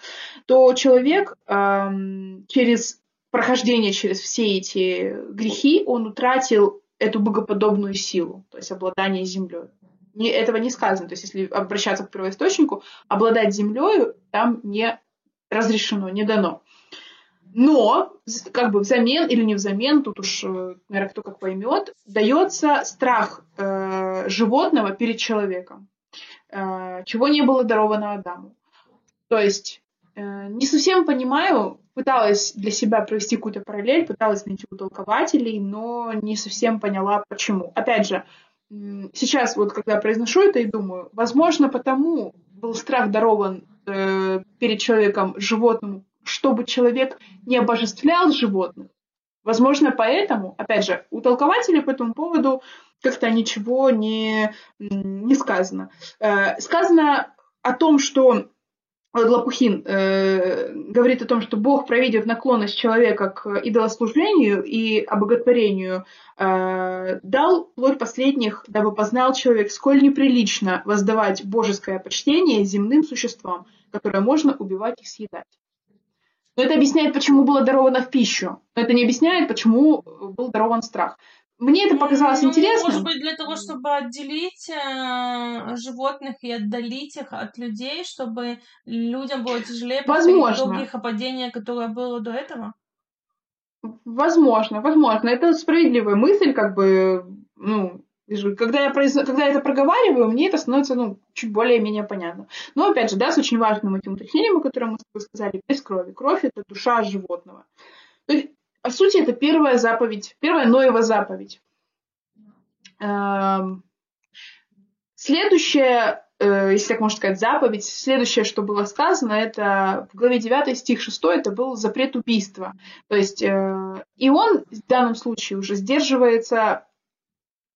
то человек эм, через прохождение через все эти грехи, он утратил эту богоподобную силу, то есть обладание землей не, этого не сказано. То есть, если обращаться к первоисточнику, обладать землей там не разрешено, не дано. Но, как бы взамен или не взамен, тут уж, э, наверное, кто как поймет, дается страх э, животного перед человеком, э, чего не было даровано Адаму. То есть, э, не совсем понимаю, пыталась для себя провести какую-то параллель, пыталась найти у толкователей, но не совсем поняла, почему. Опять же, сейчас вот когда произношу это и думаю, возможно, потому был страх дарован э, перед человеком животному, чтобы человек не обожествлял животных. Возможно, поэтому, опять же, у толкователей по этому поводу как-то ничего не, не сказано. Э, сказано о том, что Лопухин э, говорит о том, что Бог, провидев наклонность человека к идолослужению и обоготворению, э, дал плоть последних, дабы познал человек, сколь неприлично воздавать божеское почтение земным существам, которые можно убивать и съедать. Но это объясняет, почему было даровано в пищу. Но это не объясняет, почему был дарован страх. Мне это показалось ну, интересным. Может быть, для того, чтобы отделить э, животных и отдалить их от людей, чтобы людям было тяжелее Возможно. долгих падения, которое было до этого? Возможно, возможно. Это справедливая мысль, как бы, ну, когда я, произ... когда я это проговариваю, мне это становится ну, чуть более-менее понятно. Но, опять же, да, с очень важным этим уточнением, о котором мы с тобой сказали, без крови. Кровь – это душа животного. То есть, по сути, это первая заповедь, первая Ноева заповедь. Эм, следующая, э, если так можно сказать, заповедь, следующее, что было сказано, это в главе 9 стих 6, это был запрет убийства. То есть, э, и он в данном случае уже сдерживается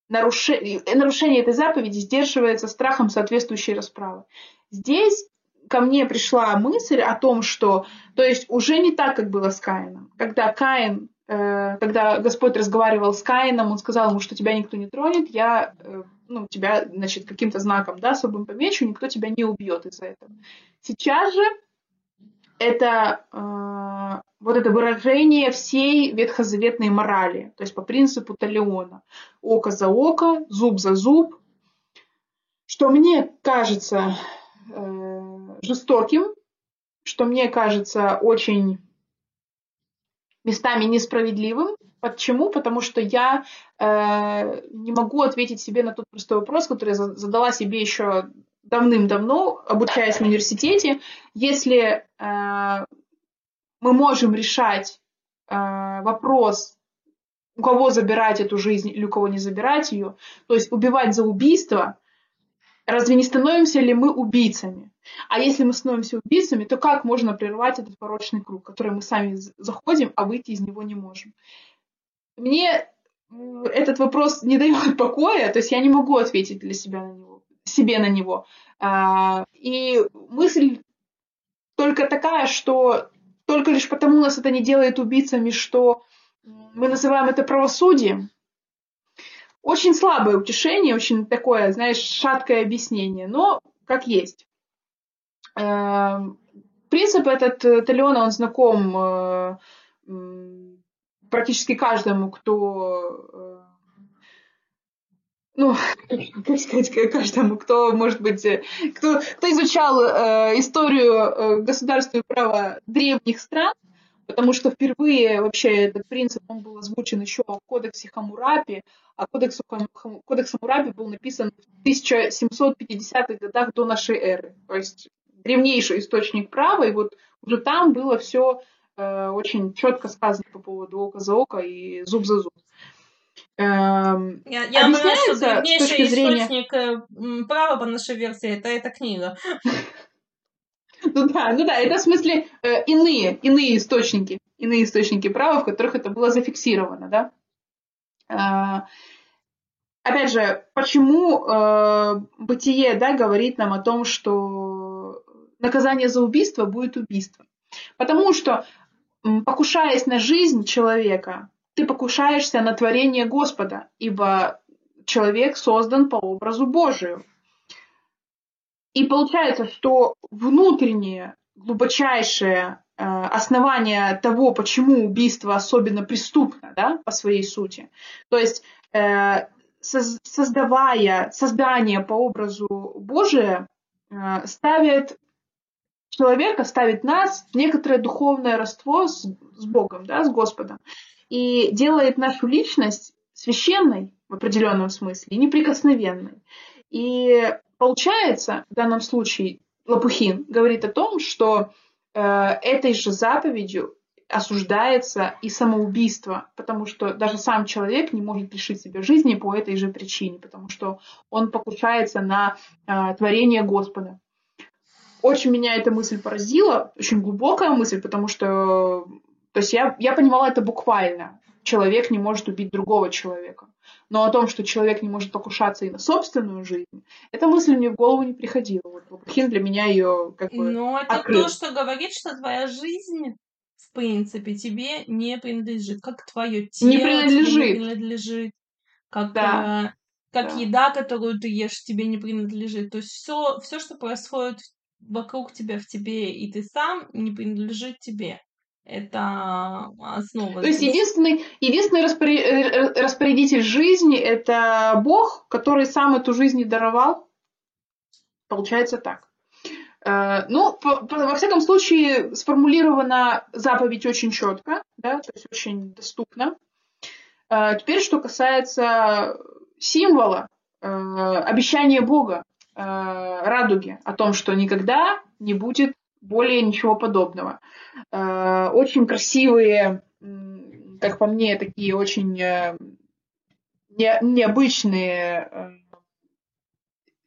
нарушение, нарушение этой заповеди сдерживается страхом соответствующей расправы. Здесь ко мне пришла мысль о том, что, то есть уже не так, как было с Каином. Когда Каин, э, когда Господь разговаривал с Каином, он сказал ему, что тебя никто не тронет, я э, ну, тебя, значит, каким-то знаком, да, особым помечу, никто тебя не убьет из-за этого. Сейчас же это э, вот это выражение всей ветхозаветной морали, то есть по принципу Талиона. Око за око, зуб за зуб, что мне кажется э, жестоким, что мне кажется очень местами несправедливым. Почему? Потому что я э, не могу ответить себе на тот простой вопрос, который я задала себе еще давным-давно, обучаясь в университете, если э, мы можем решать э, вопрос, у кого забирать эту жизнь или у кого не забирать ее, то есть убивать за убийство, разве не становимся ли мы убийцами? А если мы становимся убийцами, то как можно прервать этот порочный круг, в который мы сами заходим, а выйти из него не можем? Мне этот вопрос не дает покоя, то есть я не могу ответить для себя на него себе на него. А, и мысль только такая, что только лишь потому нас это не делает убийцами, что мы называем это правосудием. Очень слабое утешение, очень такое, знаешь, шаткое объяснение, но как есть. А, принцип этот э, Талиона, он знаком э, практически каждому, кто э, ну, как сказать, каждому, кто, может быть, кто, кто изучал историю государства и права древних стран, потому что впервые вообще этот принцип он был озвучен еще в кодексе Хамурапи, а кодекс, кодекс Хамурапи был написан в 1750-х годах до нашей эры. То есть древнейший источник права, и вот уже там было все э, очень четко сказано по поводу око за око и зуб за зуб. Эм, я, я понимаю, что древнейший зрения... источник э, права по нашей версии это эта книга. Ну да, ну да, это в смысле э, иные, иные источники, иные источники права, в которых это было зафиксировано, да. Э, опять же, почему э, бытие, да, говорит нам о том, что наказание за убийство будет убийство? Потому что, покушаясь на жизнь человека, ты покушаешься на творение Господа, ибо человек создан по образу Божию. И получается, что внутреннее, глубочайшее э, основание того, почему убийство особенно преступно, да, по своей сути. То есть э, создавая создание по образу Божия, э, ставит человека, ставит нас в некоторое духовное родство с, с Богом, да, с Господом и делает нашу личность священной в определенном смысле, неприкосновенной. И получается, в данном случае Лопухин говорит о том, что э, этой же заповедью осуждается и самоубийство, потому что даже сам человек не может лишить себя жизни по этой же причине, потому что он покушается на э, творение Господа. Очень меня эта мысль поразила, очень глубокая мысль, потому что то есть я, я понимала это буквально. Человек не может убить другого человека. Но о том, что человек не может покушаться и на собственную жизнь, эта мысль мне в голову не приходила. Вот Лопухин для меня ее как бы Но это открыл. то, что говорит, что твоя жизнь в принципе, тебе не принадлежит. Как твое тело не принадлежит. тебе не принадлежит. Как, да. э, как да. еда, которую ты ешь, тебе не принадлежит. То есть все, все, что происходит вокруг тебя, в тебе, и ты сам, не принадлежит тебе. Это основа. То есть единственный, единственный распори... распорядитель жизни — это Бог, который сам эту жизнь и даровал. Получается так. Э, ну, во всяком случае, сформулирована заповедь очень четко, да, то есть очень доступно. Э, теперь, что касается символа, э, обещания Бога, радуги, о том, что никогда не будет более ничего подобного. Очень красивые, как по мне, такие очень необычные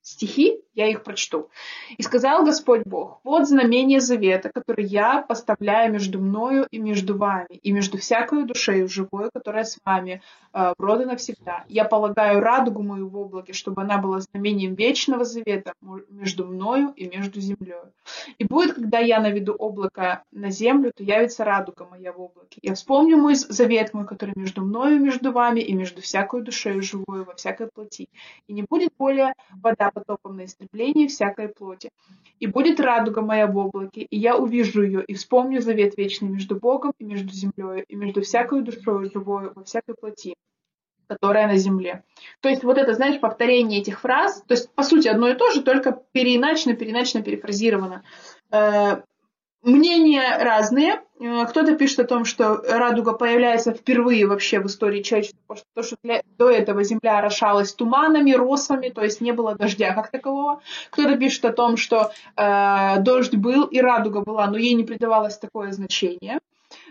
стихи, я их прочту. «И сказал Господь Бог, вот знамение завета, который я поставляю между мною и между вами, и между всякой душею живой, которая с вами э, в роды навсегда. Я полагаю радугу мою в облаке, чтобы она была знамением вечного завета между мною и между землей. И будет, когда я наведу облако на землю, то явится радуга моя в облаке. Я вспомню мой завет мой, который между мною и между вами, и между всякой душею живой во всякой плоти. И не будет более вода потопом на истребление всякой плоти. И будет радуга моя в облаке, и я увижу ее, и вспомню завет вечный между Богом и между землей, и между всякой душой живой во всякой плоти которая на земле. То есть вот это, знаешь, повторение этих фраз, то есть по сути одно и то же, только переиначено, переиначено, перефразировано. Мнения разные. Э, кто-то пишет о том, что радуга появляется впервые вообще в истории человечества, потому что для, до этого Земля орошалась туманами, росами, то есть не было дождя как такового. Кто-то пишет о том, что э, дождь был и радуга была, но ей не придавалось такое значение.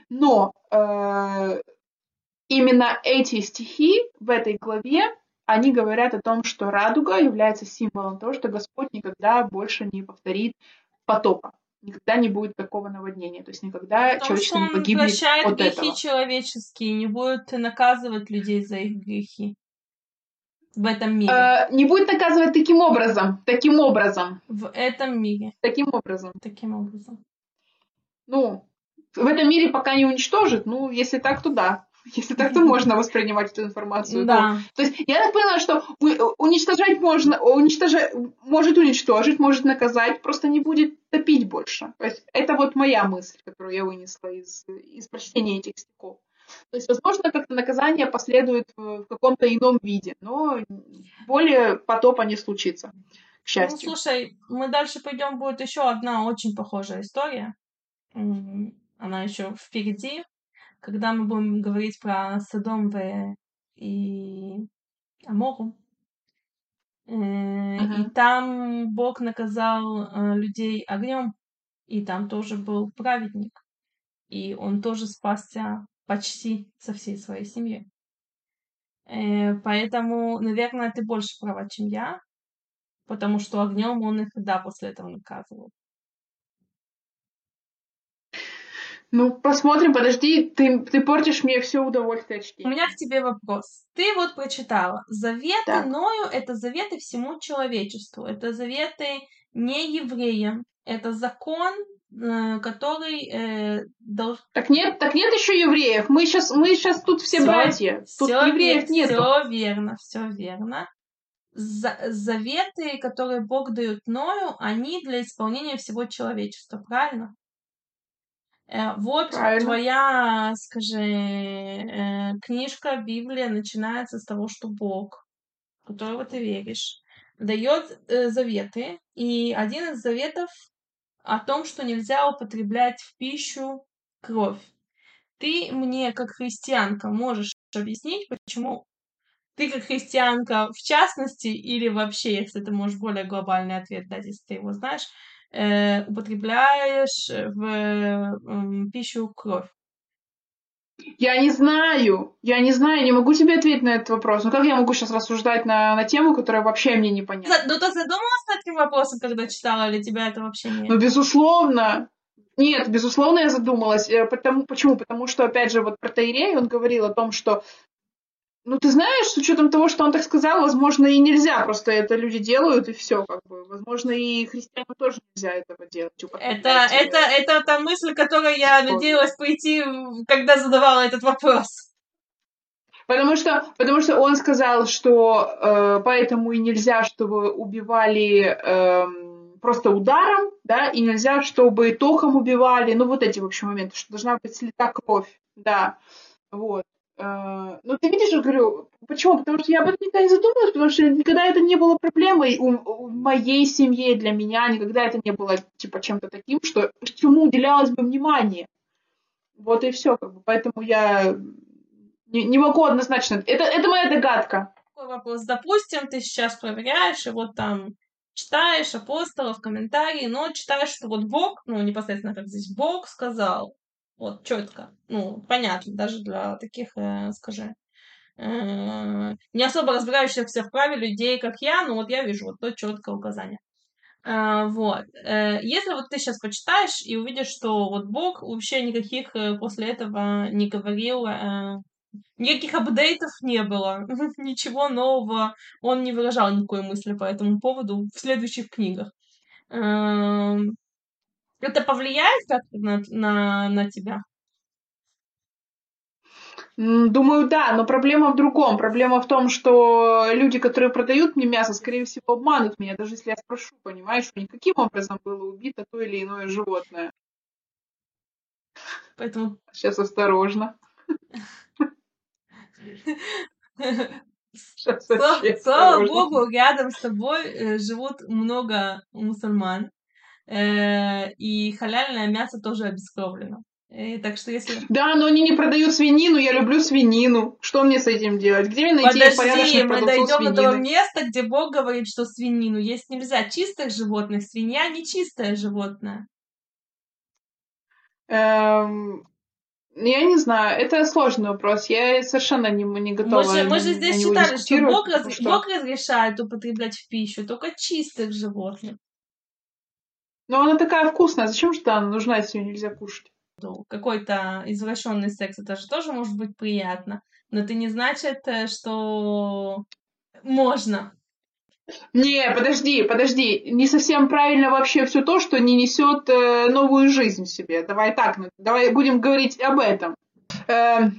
Но э, именно эти стихи в этой главе они говорят о том, что радуга является символом того, что Господь никогда больше не повторит потопа никогда не будет такого наводнения. То есть никогда Потому человечество не погибнет прощает от грехи этого. человеческие, не будет наказывать людей за их грехи в этом мире. Э, не будет наказывать таким образом. Таким образом. В этом мире. Таким образом. Таким образом. Ну, в этом мире пока не уничтожит, ну, если так, то да. Если так, то можно воспринимать эту информацию. Да. Ну, то есть я так поняла, что уничтожать можно, уничтожать, может уничтожить, может наказать, просто не будет топить больше. То есть это вот моя мысль, которую я вынесла из, из прочтения этих стихов. То есть, возможно, как-то наказание последует в каком-то ином виде, но более потопа не случится, к счастью. Ну, слушай, мы дальше пойдем, будет еще одна очень похожая история. Она еще впереди когда мы будем говорить про Содом и Амору, Uh-huh. И там Бог наказал э, людей огнем, и там тоже был праведник, и он тоже спасся почти со всей своей семьей. Э, поэтому, наверное, ты больше права, чем я, потому что огнем он их да после этого наказывал. Ну, посмотрим, подожди, ты, ты портишь мне все удовольствие чтения. У меня к тебе вопрос. Ты вот прочитала, заветы так. Ною — это заветы всему человечеству, это заветы не евреям, это закон, э, который э, должен... Так нет, так нет еще евреев. Мы сейчас, мы сейчас тут все, все братья. Тут все евреев нет. Все верно, все верно. За, заветы, которые Бог дает Ною, они для исполнения всего человечества, правильно? Э, вот Правильно. твоя, скажи, э, книжка, Библия начинается с того, что Бог, в которого ты веришь, дает э, заветы. И один из заветов о том, что нельзя употреблять в пищу кровь. Ты мне, как христианка, можешь объяснить, почему ты как христианка в частности, или вообще, если ты можешь более глобальный ответ дать, если ты его знаешь, употребляешь в э, пищу кровь? Я не знаю, я не знаю, не могу тебе ответить на этот вопрос. Ну как я могу сейчас рассуждать на, на тему, которая вообще мне не понятна? Ну ты задумалась над этим вопросом, когда читала, или тебя это вообще не... Ну безусловно. Нет, безусловно, я задумалась. Э, потому, почему? Потому что, опять же, вот про Тайрей он говорил о том, что ну, ты знаешь, с учетом того, что он так сказал, возможно, и нельзя, просто это люди делают, и все, как бы. Возможно, и христианам тоже нельзя этого делать. Это, это, это та мысль, которой я надеялась пойти, когда задавала этот вопрос. Потому что, потому что он сказал, что э, поэтому и нельзя, чтобы убивали э, просто ударом, да, и нельзя, чтобы током убивали, ну вот эти, в общем, моменты, что должна быть слита кровь, да, вот. Э, ну, ты видишь, я говорю, почему? Потому что я об этом никогда не задумывалась, потому что никогда это не было проблемой у, у моей семьи, для меня, никогда это не было, типа, чем-то таким, что чему уделялось бы внимание. Вот и все, как бы. Поэтому я не, не могу однозначно. Это, это моя догадка. Такой вопрос. Допустим, ты сейчас проверяешь, и вот там читаешь апостолов, комментарии, но читаешь, что вот Бог, ну, непосредственно как здесь Бог сказал, вот, четко, ну, понятно, даже для таких, э, скажи, э, не особо разбирающихся в праве людей, как я, но вот я вижу вот то четкое указание. Э, вот. Э, если вот ты сейчас почитаешь и увидишь, что вот Бог вообще никаких э, после этого не говорил э, Никаких апдейтов не было, ничего нового он не выражал никакой мысли по этому поводу в следующих книгах. Это повлияет как-то на, на, на тебя? Думаю, да, но проблема в другом. Проблема в том, что люди, которые продают мне мясо, скорее всего, обманут меня, даже если я спрошу, понимаешь, никаким образом было убито то или иное животное. Поэтому... Сейчас осторожно. Слава, слава богу, рядом с тобой э, живут много мусульман. Э, и халяльное мясо тоже обескровлено. И так что если... Да, но они не продают свинину, я люблю свинину. Что мне с этим делать? Где мне найти Подожди, мы дойдем до того места, где Бог говорит, что свинину есть нельзя. Чистых животных, свинья не чистое животное. Эм, я не знаю, это сложный вопрос. Я совершенно не, не готова. Мы же, мы же здесь читали, что Бог, раз, что Бог разрешает употреблять в пищу только чистых животных. Но она такая вкусная. Зачем же она нужна, если ее нельзя кушать? Какой-то извращенный секс, это же тоже может быть приятно. Но это не значит, э, что можно. Не, подожди, подожди. Не совсем правильно вообще все то, что не несет э, новую жизнь в себе. Давай так, ну, давай будем говорить об этом. Э,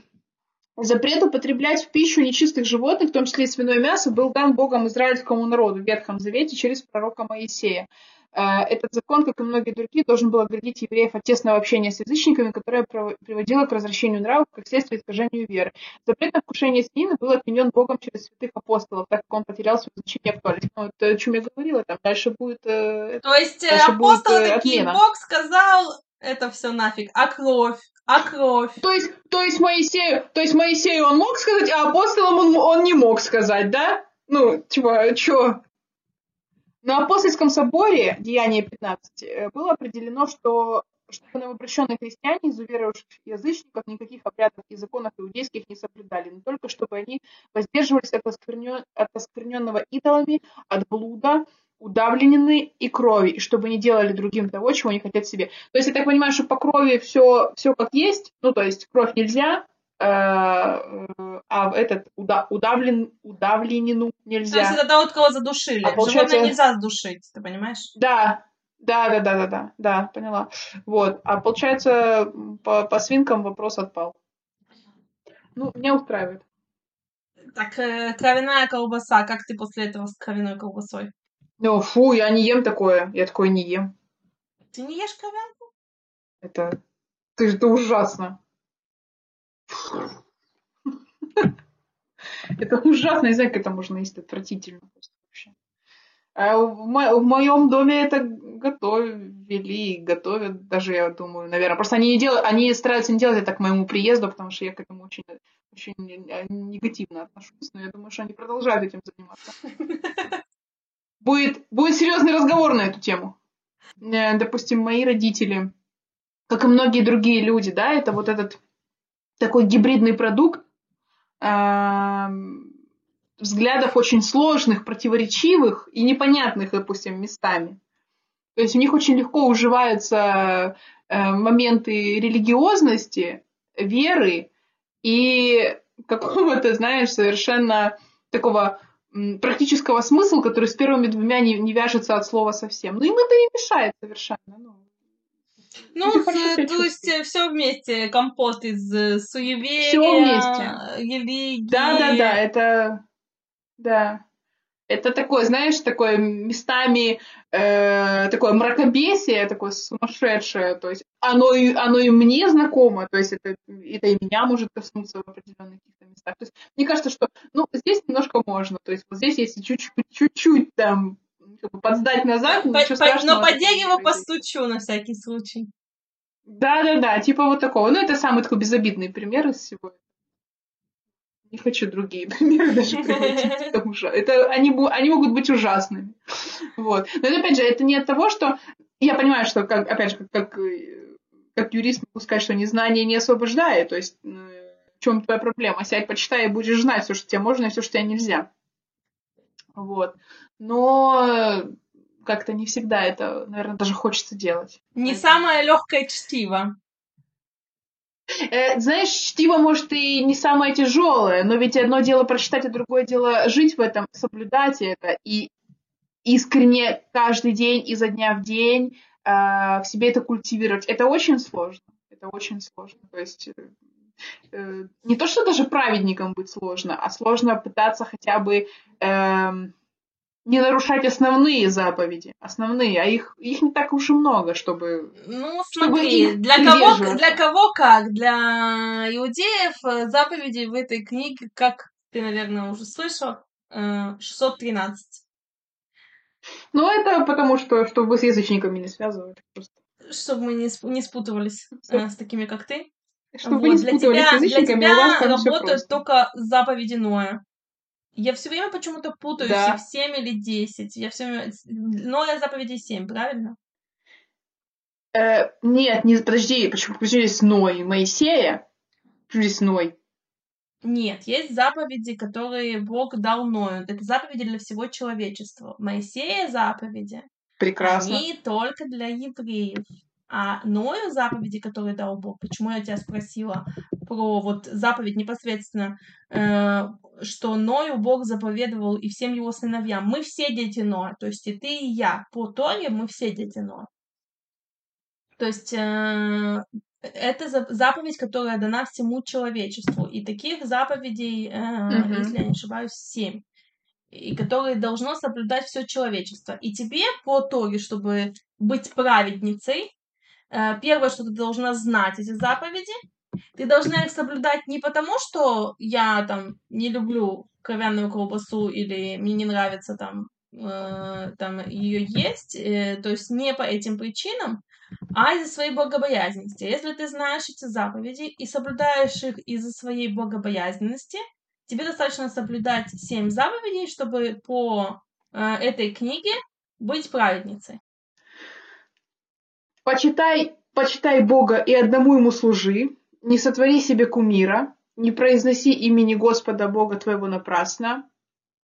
запрет употреблять в пищу нечистых животных, в том числе и свиное мясо, был дан Богом израильскому народу в Ветхом Завете через пророка Моисея. Э, этот закон, как и многие другие, должен был оградить евреев от тесного общения с язычниками, которое приводило к развращению нравов, как следствие искажению веры. Запрет на вкушение свинины был отменен Богом через святых апостолов, так как он потерял свое значение актуальность. Ну, это о чем я говорила, там дальше будет э, То есть э, апостолы будет, такие, отмена. Бог сказал, это все нафиг, а кровь? А кровь? То есть, то есть Моисею, то есть Моисею он мог сказать, а апостолам он, он не мог сказать, да? Ну, типа, чё? На Апостольском соборе, Деяние 15, э, было определено, что чтобы новообращенные христиане из уверовавших язычников никаких обрядов и законов иудейских не соблюдали, но только чтобы они воздерживались от, осквернен... от оскверненного идолами, от блуда, удавленины и крови, и чтобы не делали другим того, чего не хотят себе. То есть я так понимаю, что по крови все, все как есть, ну то есть кровь нельзя, а этот удавлен, удавленину нельзя. То есть это того, кого задушили. А получается... Животное нельзя задушить, ты понимаешь? Да, да, да, да, да, да, да, поняла. Вот. А получается, по, по свинкам вопрос отпал. Ну, меня устраивает. Так, э, кровяная колбаса, как ты после этого с кровяной колбасой? Ну, фу, я не ем такое, я такое не ем. Ты не ешь кровянку? Это, ты, это ужасно. Это ужасно, не знаю, как это можно есть, отвратительно просто вообще. А в, мо- в моем доме это готовили готовят, даже я думаю, наверное. Просто они не делают, они стараются не делать это к моему приезду, потому что я к этому очень, очень негативно отношусь, но я думаю, что они продолжают этим заниматься. Будет, будет серьезный разговор на эту тему. Э, допустим, мои родители, как и многие другие люди, да, это вот этот такой гибридный продукт э, взглядов очень сложных, противоречивых и непонятных, допустим, местами. То есть у них очень легко уживаются э, моменты религиозности, веры и какого-то, знаешь, совершенно такого практического смысла, который с первыми двумя не, не вяжется от слова совсем. Ну, им это не мешает совершенно. Ну, ну, то есть все вместе, компот из э, суеверия, все вместе. религии. Да, да, да, это, да. Это такое, знаешь, такое местами э, такое мракобесие, такое сумасшедшее. То есть оно и, оно и мне знакомо, то есть это, это и меня может коснуться в определенных каких-то местах. То есть мне кажется, что ну, здесь немножко можно. То есть вот здесь, если чуть-чуть, чуть-чуть там подсдать назад, по, ничего по, Но по дереву постучу на всякий случай. Да-да-да, типа вот такого. Ну, это самый такой безобидный пример из всего не хочу другие примеры даже приводить, потому что это, они, они могут быть ужасными. Вот. Но это, опять же, это не от того, что... Я понимаю, что, как, опять же, как, как, как юрист могу сказать, что незнание не освобождает. То есть ну, в чем твоя проблема? Сядь, почитай, и будешь знать все, что тебе можно, и все, что тебе нельзя. Вот. Но как-то не всегда это, наверное, даже хочется делать. Не самое легкое чтиво. Э, знаешь, чтиво, может, и не самое тяжелое, но ведь одно дело прочитать, а другое дело жить в этом, соблюдать это и искренне каждый день, изо дня в день э, в себе это культивировать. Это очень сложно. Это очень сложно. То есть э, э не то, что даже праведником быть сложно, а сложно пытаться хотя бы э, не нарушать основные заповеди, основные, а их, их не так уж и много, чтобы... Ну, смотри, чтобы для, кого, для кого как? Для иудеев э, заповеди в этой книге, как ты, наверное, уже слышал, 613. Э, ну, это потому что, чтобы с язычниками не связывать. Просто. Чтобы мы не, не спутывались э, с такими, как ты. Чтобы вот, не для тебя, с язычниками, для тебя у вас работают только заповеди Ноя. Я все время почему-то путаюсь, да. их 7 или 10. Я все время... Но я заповеди 7, правильно? Э, нет, не, подожди, почему, почему здесь Ной? Моисея? Почему здесь Ной? Нет, есть заповеди, которые Бог дал Ною. Это заповеди для всего человечества. Моисея заповеди. Прекрасно. Они только для евреев. А Ною заповеди, которые дал Бог, почему я тебя спросила про вот заповедь непосредственно, э, что Ною Бог заповедовал и всем его сыновьям. Мы все дети Ноя, то есть и ты, и я. По Торе мы все дети Ноя. То есть э, это заповедь, которая дана всему человечеству. И таких заповедей, э, mm-hmm. если я не ошибаюсь, семь и которые должно соблюдать все человечество. И тебе по Торе, чтобы быть праведницей, первое, что ты должна знать эти заповеди, ты должна их соблюдать не потому, что я там не люблю кровяную колбасу или мне не нравится там, э, там ее есть, э, то есть не по этим причинам, а из-за своей богобоязненности. Если ты знаешь эти заповеди и соблюдаешь их из-за своей богобоязненности, тебе достаточно соблюдать семь заповедей, чтобы по э, этой книге быть праведницей. Почитай, почитай Бога и одному ему служи, не сотвори себе кумира, не произноси имени Господа Бога твоего напрасно,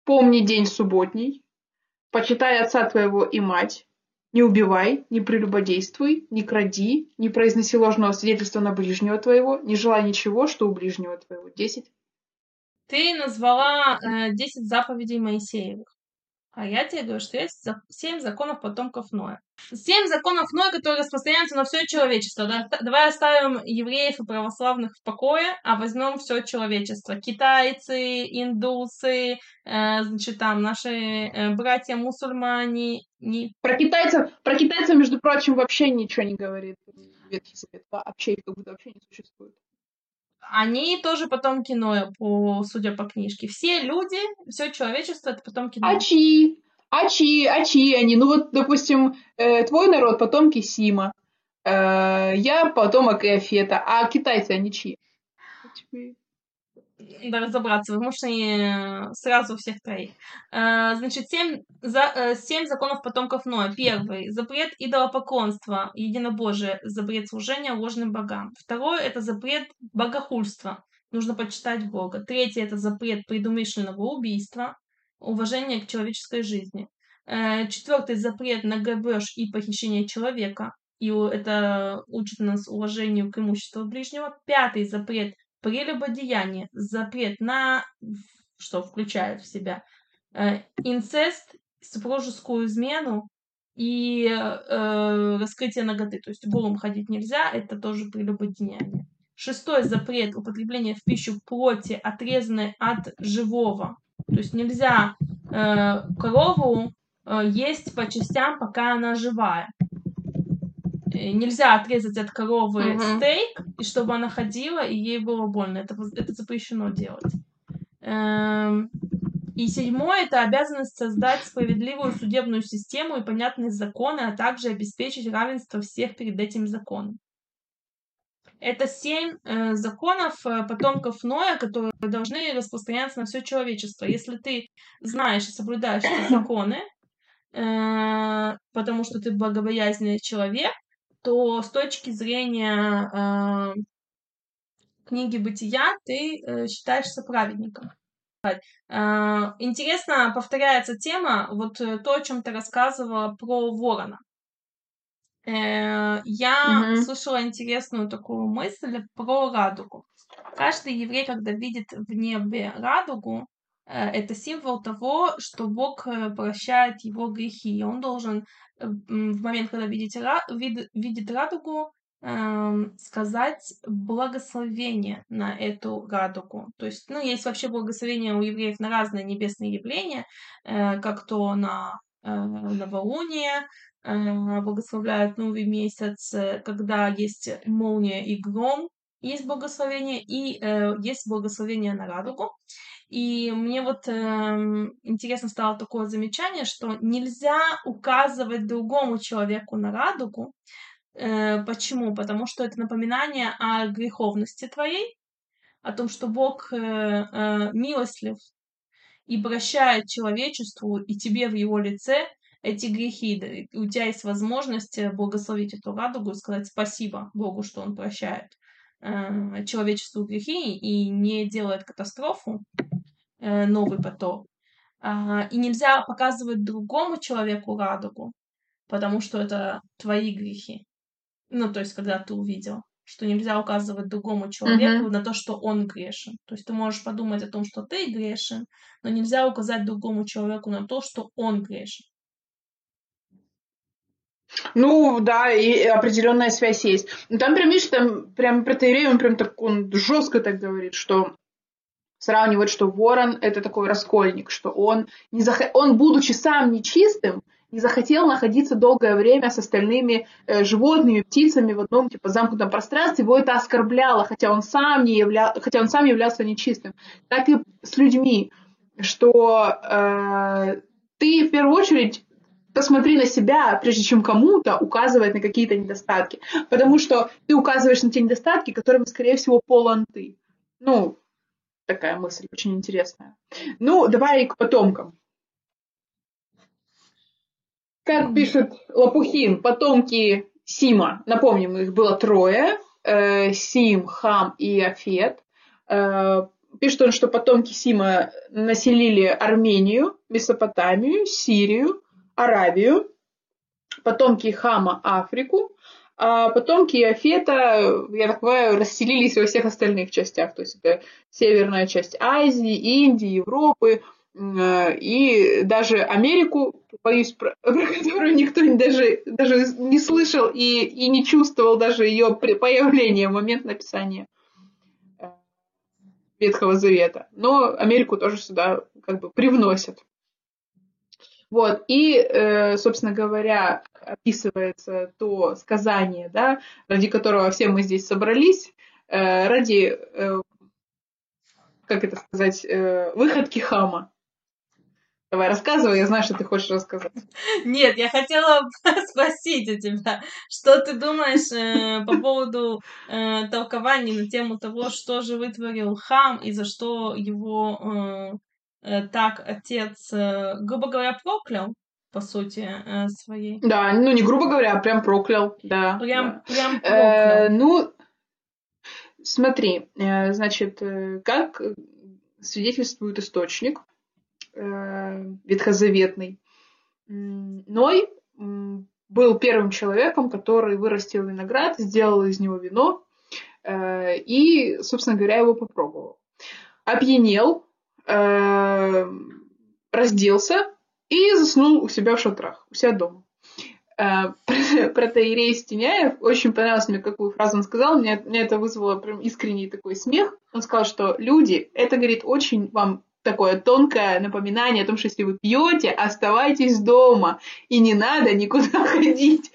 помни день субботний, почитай отца твоего и мать, не убивай, не прелюбодействуй, не кради, не произноси ложного свидетельства на ближнего твоего, не желай ничего, что у ближнего твоего. Десять. Ты назвала э, десять заповедей Моисеевых. А я тебе говорю, что есть семь законов потомков Ноя. Семь законов Ноя, которые распространяются на все человечество. Да? Давай оставим евреев и православных в покое, а возьмем все человечество. Китайцы, индусы, э, значит, там наши э, братья-мусульмане. Не... Про китайцев, про китайцев, между прочим, вообще ничего не говорит Ветхий Завет. Вообще вообще не существует они тоже потомки Ноя, по, судя по книжке. Все люди, все человечество это потомки Ноя. А чьи? А чьи? А чьи они? Ну вот, допустим, э, твой народ потомки Сима. Э, я потомок Иофета. А китайцы они чьи? Да, разобраться. Вы можете сразу всех троих. Э, значит, семь, за, э, семь законов потомков Ноя. Первый. Запрет идолопоклонства, единобожие, запрет служения ложным богам. Второй – это запрет богохульства. Нужно почитать Бога. Третий – это запрет предумышленного убийства, уважение к человеческой жизни. Э, Четвертый – запрет на грабеж и похищение человека. И это учит нас уважению к имуществу ближнего. Пятый запрет прелюбодеяние, запрет на, что включает в себя э, инцест, супружескую измену и э, раскрытие ноготы. То есть голым ходить нельзя, это тоже прелюбодеяние. Шестой запрет употребления в пищу плоти, отрезанной от живого. То есть нельзя э, корову э, есть по частям, пока она живая. Э, нельзя отрезать от коровы uh-huh. стейк, и чтобы она ходила, и ей было больно. Это, это запрещено делать. Эм, и седьмое – это обязанность создать справедливую судебную систему и понятные законы, а также обеспечить равенство всех перед этим законом. Это семь э, законов э, потомков Ноя, которые должны распространяться на все человечество. Если ты знаешь и соблюдаешь эти законы, э, потому что ты благобоязненный человек, то с точки зрения э, книги бытия ты э, считаешься праведником. Э, интересно повторяется тема, вот э, то, о чем ты рассказывала про ворона. Э, я угу. слышала интересную такую мысль про радугу. Каждый еврей, когда видит в небе радугу, это символ того, что Бог э, прощает его грехи. И он должен в момент, когда видит, видит радугу, эм, сказать благословение на эту радугу. То есть, ну, есть вообще благословение у евреев на разные небесные явления, как то на новолуние, Э, благословляют новый месяц, э, когда есть молния и гром, есть благословение, и э, есть благословение на радугу. И мне вот э, интересно стало такое замечание, что нельзя указывать другому человеку на радугу. Э, почему? Потому что это напоминание о греховности твоей, о том, что Бог э, э, милостлив и прощает человечеству и тебе в его лице эти грехи. У тебя есть возможность э, благословить эту радугу и сказать спасибо Богу, что Он прощает э, человечеству грехи и не делает катастрофу, э, новый потоп. Э, и нельзя показывать другому человеку радугу, потому что это твои грехи. Ну, то есть, когда ты увидел что нельзя указывать другому человеку uh-huh. на то, что он грешен. То есть ты можешь подумать о том, что ты грешен, но нельзя указать другому человеку на то, что он грешен. Ну, да, и определенная связь есть. Но там прям, видишь, там прям протеерей, он прям так, он жестко так говорит, что сравнивает, что ворон – это такой раскольник, что он, не зах... он, будучи сам нечистым, не захотел находиться долгое время с остальными э, животными, птицами в одном типа замкнутом пространстве, его это оскорбляло, хотя он сам не явля... хотя он сам являлся нечистым. Так и с людьми, что э, ты в первую очередь посмотри на себя, прежде чем кому-то указывать на какие-то недостатки. Потому что ты указываешь на те недостатки, которыми, скорее всего, полон ты. Ну, такая мысль очень интересная. Ну, давай к потомкам. Как пишет Лопухин, потомки Сима, напомним, их было трое, э, Сим, Хам и Афет. Э, пишет он, что потомки Сима населили Армению, Месопотамию, Сирию, Аравию, потомки Хама Африку, а потомки Афета, я так понимаю, расселились во всех остальных частях. То есть это северная часть Азии, Индии, Европы и даже Америку, боюсь, про, про которую никто даже, даже не слышал и, и не чувствовал даже ее появления в момент написания э, Ветхого Завета. Но Америку тоже сюда как бы привносят. Вот, и, э, собственно говоря, описывается то сказание, да, ради которого все мы здесь собрались, э, ради, э, как это сказать, выходки хама. Давай, рассказывай, я знаю, что ты хочешь рассказать. Нет, я хотела спросить у тебя, что ты думаешь э, по поводу э, толкований на тему того, что же вытворил хам и за что его так отец, э, грубо говоря, проклял, по сути, э, своей. Да, ну не грубо говоря, а прям проклял, да. Прям, да. прям проклял. Э, ну, смотри, значит, как свидетельствует источник ветхозаветный, Ной был первым человеком, который вырастил виноград, сделал из него вино и, собственно говоря, его попробовал. Опьянел, э, разделся и заснул у себя в шатрах, у себя дома. Э, протеерей Стеняев, очень понравилось мне, какую фразу он сказал, мне, мне это вызвало прям искренний такой смех. Он сказал, что люди, это, говорит, очень вам такое тонкое напоминание о том, что если вы пьете, оставайтесь дома, и не надо никуда ходить.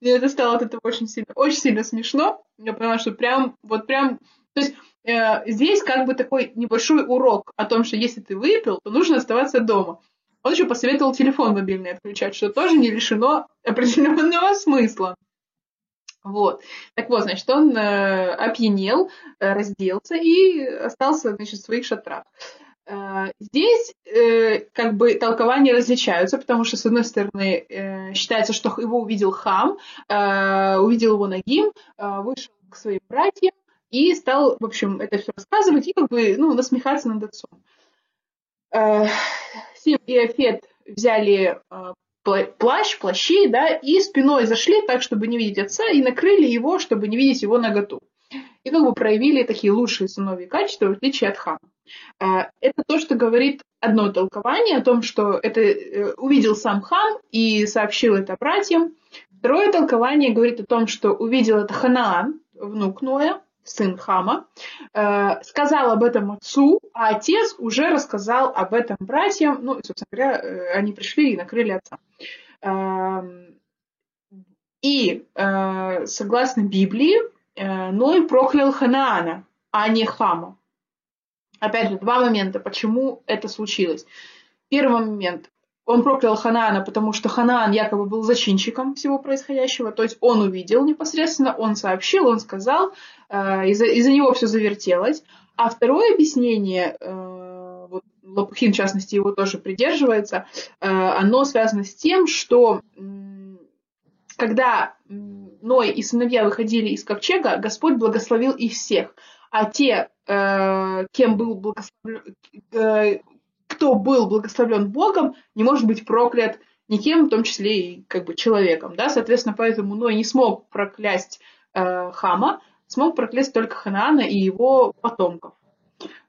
Мне это стало от этого очень сильно, очень сильно смешно. Я поняла, что прям, вот прям, то есть э, здесь как бы такой небольшой урок о том, что если ты выпил, то нужно оставаться дома. Он еще посоветовал телефон мобильный отключать, что тоже не лишено определенного смысла. Вот. Так вот, значит, он э, опьянел, э, разделся и остался, значит, в своих шатрах. Э, здесь э, как бы толкования различаются, потому что, с одной стороны, э, считается, что его увидел хам, увидел его ногим, вышел к своим братьям и стал, в общем, это все рассказывать и как бы, ну, насмехаться над отцом. Сим и Афет взяли плащ, плащи, да, и спиной зашли так, чтобы не видеть отца, и накрыли его, чтобы не видеть его наготу. И как бы проявили такие лучшие сыновьи качества, в отличие от хана. А, это то, что говорит одно толкование о том, что это э, увидел сам хам и сообщил это братьям. Второе толкование говорит о том, что увидел это Ханаан, внук Ноя, сын Хама, э, сказал об этом отцу, а отец уже рассказал об этом братьям. Ну, и, собственно говоря, э, они пришли и накрыли отца. Эм, и, согласно Библии, Ной проклял Ханаана, а не Хама. Опять же, два момента, почему это случилось. Первый момент. Он проклял Ханаана, потому что Ханаан якобы был зачинщиком всего происходящего. То есть он увидел непосредственно, он сообщил, он сказал, э, из-за, из него все завертелось. А второе объяснение, э, вот Лопухин, в частности, его тоже придерживается, э, оно связано с тем, что когда Ной и сыновья выходили из ковчега, Господь благословил их всех а те, кем был благословлен, кто был благословлен Богом, не может быть проклят никем, в том числе и как бы человеком, да, соответственно, поэтому Ной не смог проклясть э, Хама, смог проклясть только Ханаана и его потомков.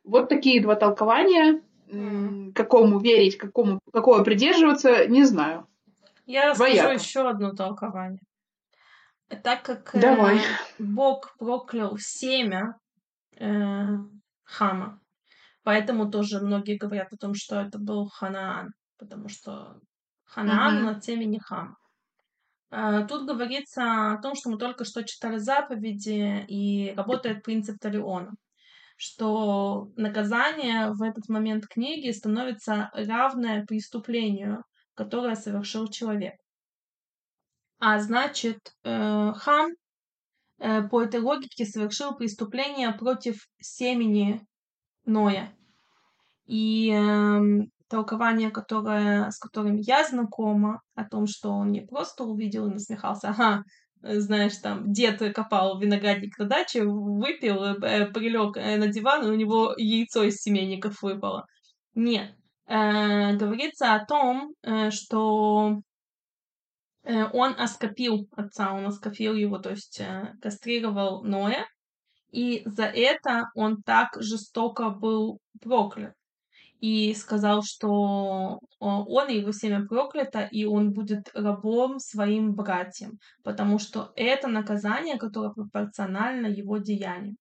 Вот такие два толкования, mm. какому верить, какому, какого придерживаться, не знаю. Я расскажу еще одно толкование. Так как Давай. Э, Бог проклял семя э, Хама. Поэтому тоже многие говорят о том, что это был Ханаан, потому что Ханаан mm-hmm. от семени Хама. Э, тут говорится о том, что мы только что читали заповеди, и работает принцип Талиона, что наказание в этот момент книги становится равное преступлению, которое совершил человек. А значит, э, Хам Э, по этой логике совершил преступление против семени Ноя. И э, толкование, которое, с которым я знакома, о том, что он не просто увидел и насмехался, ага, знаешь, там, дед копал виноградник на даче, выпил, э, прилег э, на диван, и у него яйцо из семейников выпало. Нет. Э, говорится о том, э, что Э, он оскопил отца, он оскопил его, то есть э, кастрировал Ноя, и за это он так жестоко был проклят. И сказал, что он и его семя проклято, и он будет рабом своим братьям, потому что это наказание, которое пропорционально его деяниям.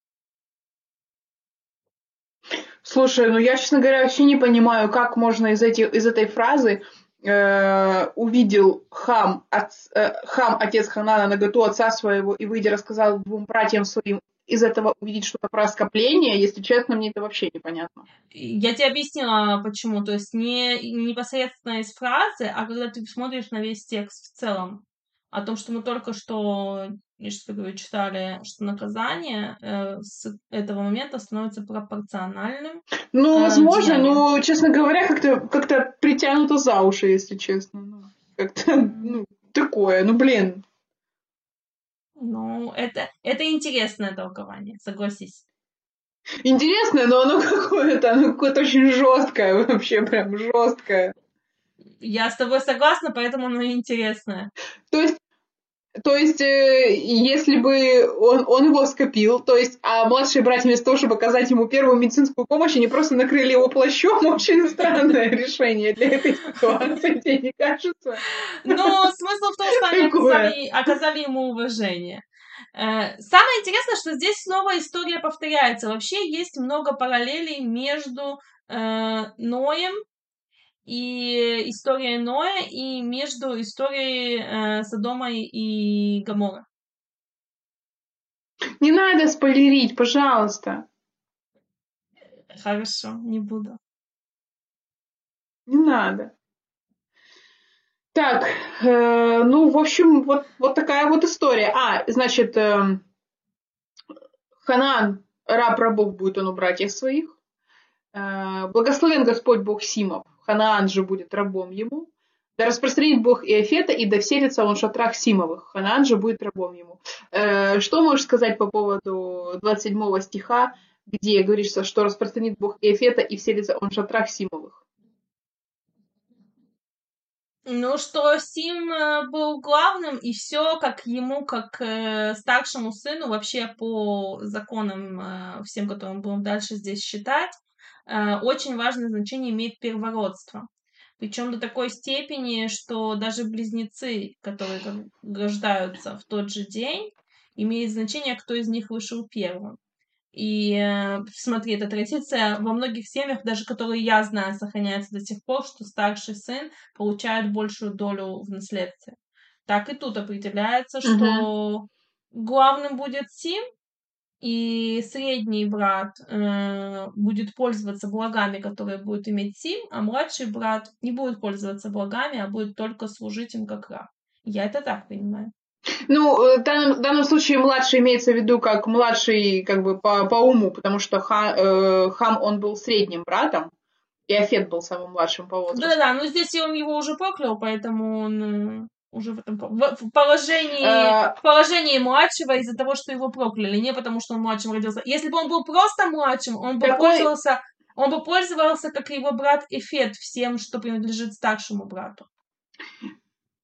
Слушай, ну я, честно говоря, вообще не понимаю, как можно из, эти, из этой фразы э, увидел хам, от, э, хам, отец Ханана, наготу отца своего, и, выйдя, рассказал двум братьям своим, из этого увидеть что-то про оскопление, если честно, мне это вообще непонятно. Я тебе объяснила, почему. То есть не непосредственно из фразы, а когда ты смотришь на весь текст в целом. О том, что мы только что я что говорю, читали, что наказание э, с этого момента становится пропорциональным. Ну, э, возможно, деянием. но, честно говоря, как-то как притянуто за уши, если честно. Ну, как-то, ну, такое, ну, блин. Ну, это, это интересное толкование, согласись. Интересное, но оно какое-то, оно какое-то очень жесткое, вообще прям жесткое. Я с тобой согласна, поэтому оно интересное. То есть то есть, э, если бы он, он его скопил, то есть, а младшие братья вместо того, чтобы оказать ему первую медицинскую помощь, они просто накрыли его плащом, очень странное решение для этой ситуации, тебе не кажется? Но смысл в том, что они оказали, оказали ему уважение. Э, самое интересное, что здесь снова история повторяется. Вообще есть много параллелей между э, Ноем и историей Ноя и между историей э, Содома и Гамора. Не надо спойлерить, пожалуйста. Хорошо, не буду. Не надо. Так, э, ну, в общем, вот, вот такая вот история. А, значит, э, Ханан, раб рабов будет он у братьев своих. Э, благословен Господь Бог Симов. Ханаан же будет рабом ему. Да распространит Бог Иофета, и да вселится он в шатрах Симовых. Ханаан же будет рабом ему. Э, что можешь сказать по поводу 27 стиха, где говорится, что распространит Бог Иофета, и вселится он в шатрах Симовых? Ну, что Сим э, был главным, и все как ему, как э, старшему сыну, вообще по законам э, всем, которым будем дальше здесь считать, очень важное значение имеет первородство. Причем до такой степени, что даже близнецы, которые рождаются в тот же день, имеет значение, кто из них вышел первым. И э, смотри, эта традиция во многих семьях, даже которые я знаю, сохраняется до сих пор, что старший сын получает большую долю в наследстве. Так и тут определяется, что угу. главным будет Сим, и средний брат э, будет пользоваться благами, которые будет иметь Сим, а младший брат не будет пользоваться благами, а будет только служить им как раб. Я это так понимаю. Ну, э, в данном, в данном случае младший имеется в виду как младший как бы по, по уму, потому что ха, э, Хам, он был средним братом, и Афет был самым младшим по возрасту. Да-да, но здесь он его уже проклял, поэтому он э, уже в этом в положении, а... в положении младшего из-за того, что его прокляли, не потому что он младшим родился. Если бы он был просто младшим, он бы Какой... пользовался, он бы пользовался, как его брат Эфет, всем, что принадлежит старшему брату.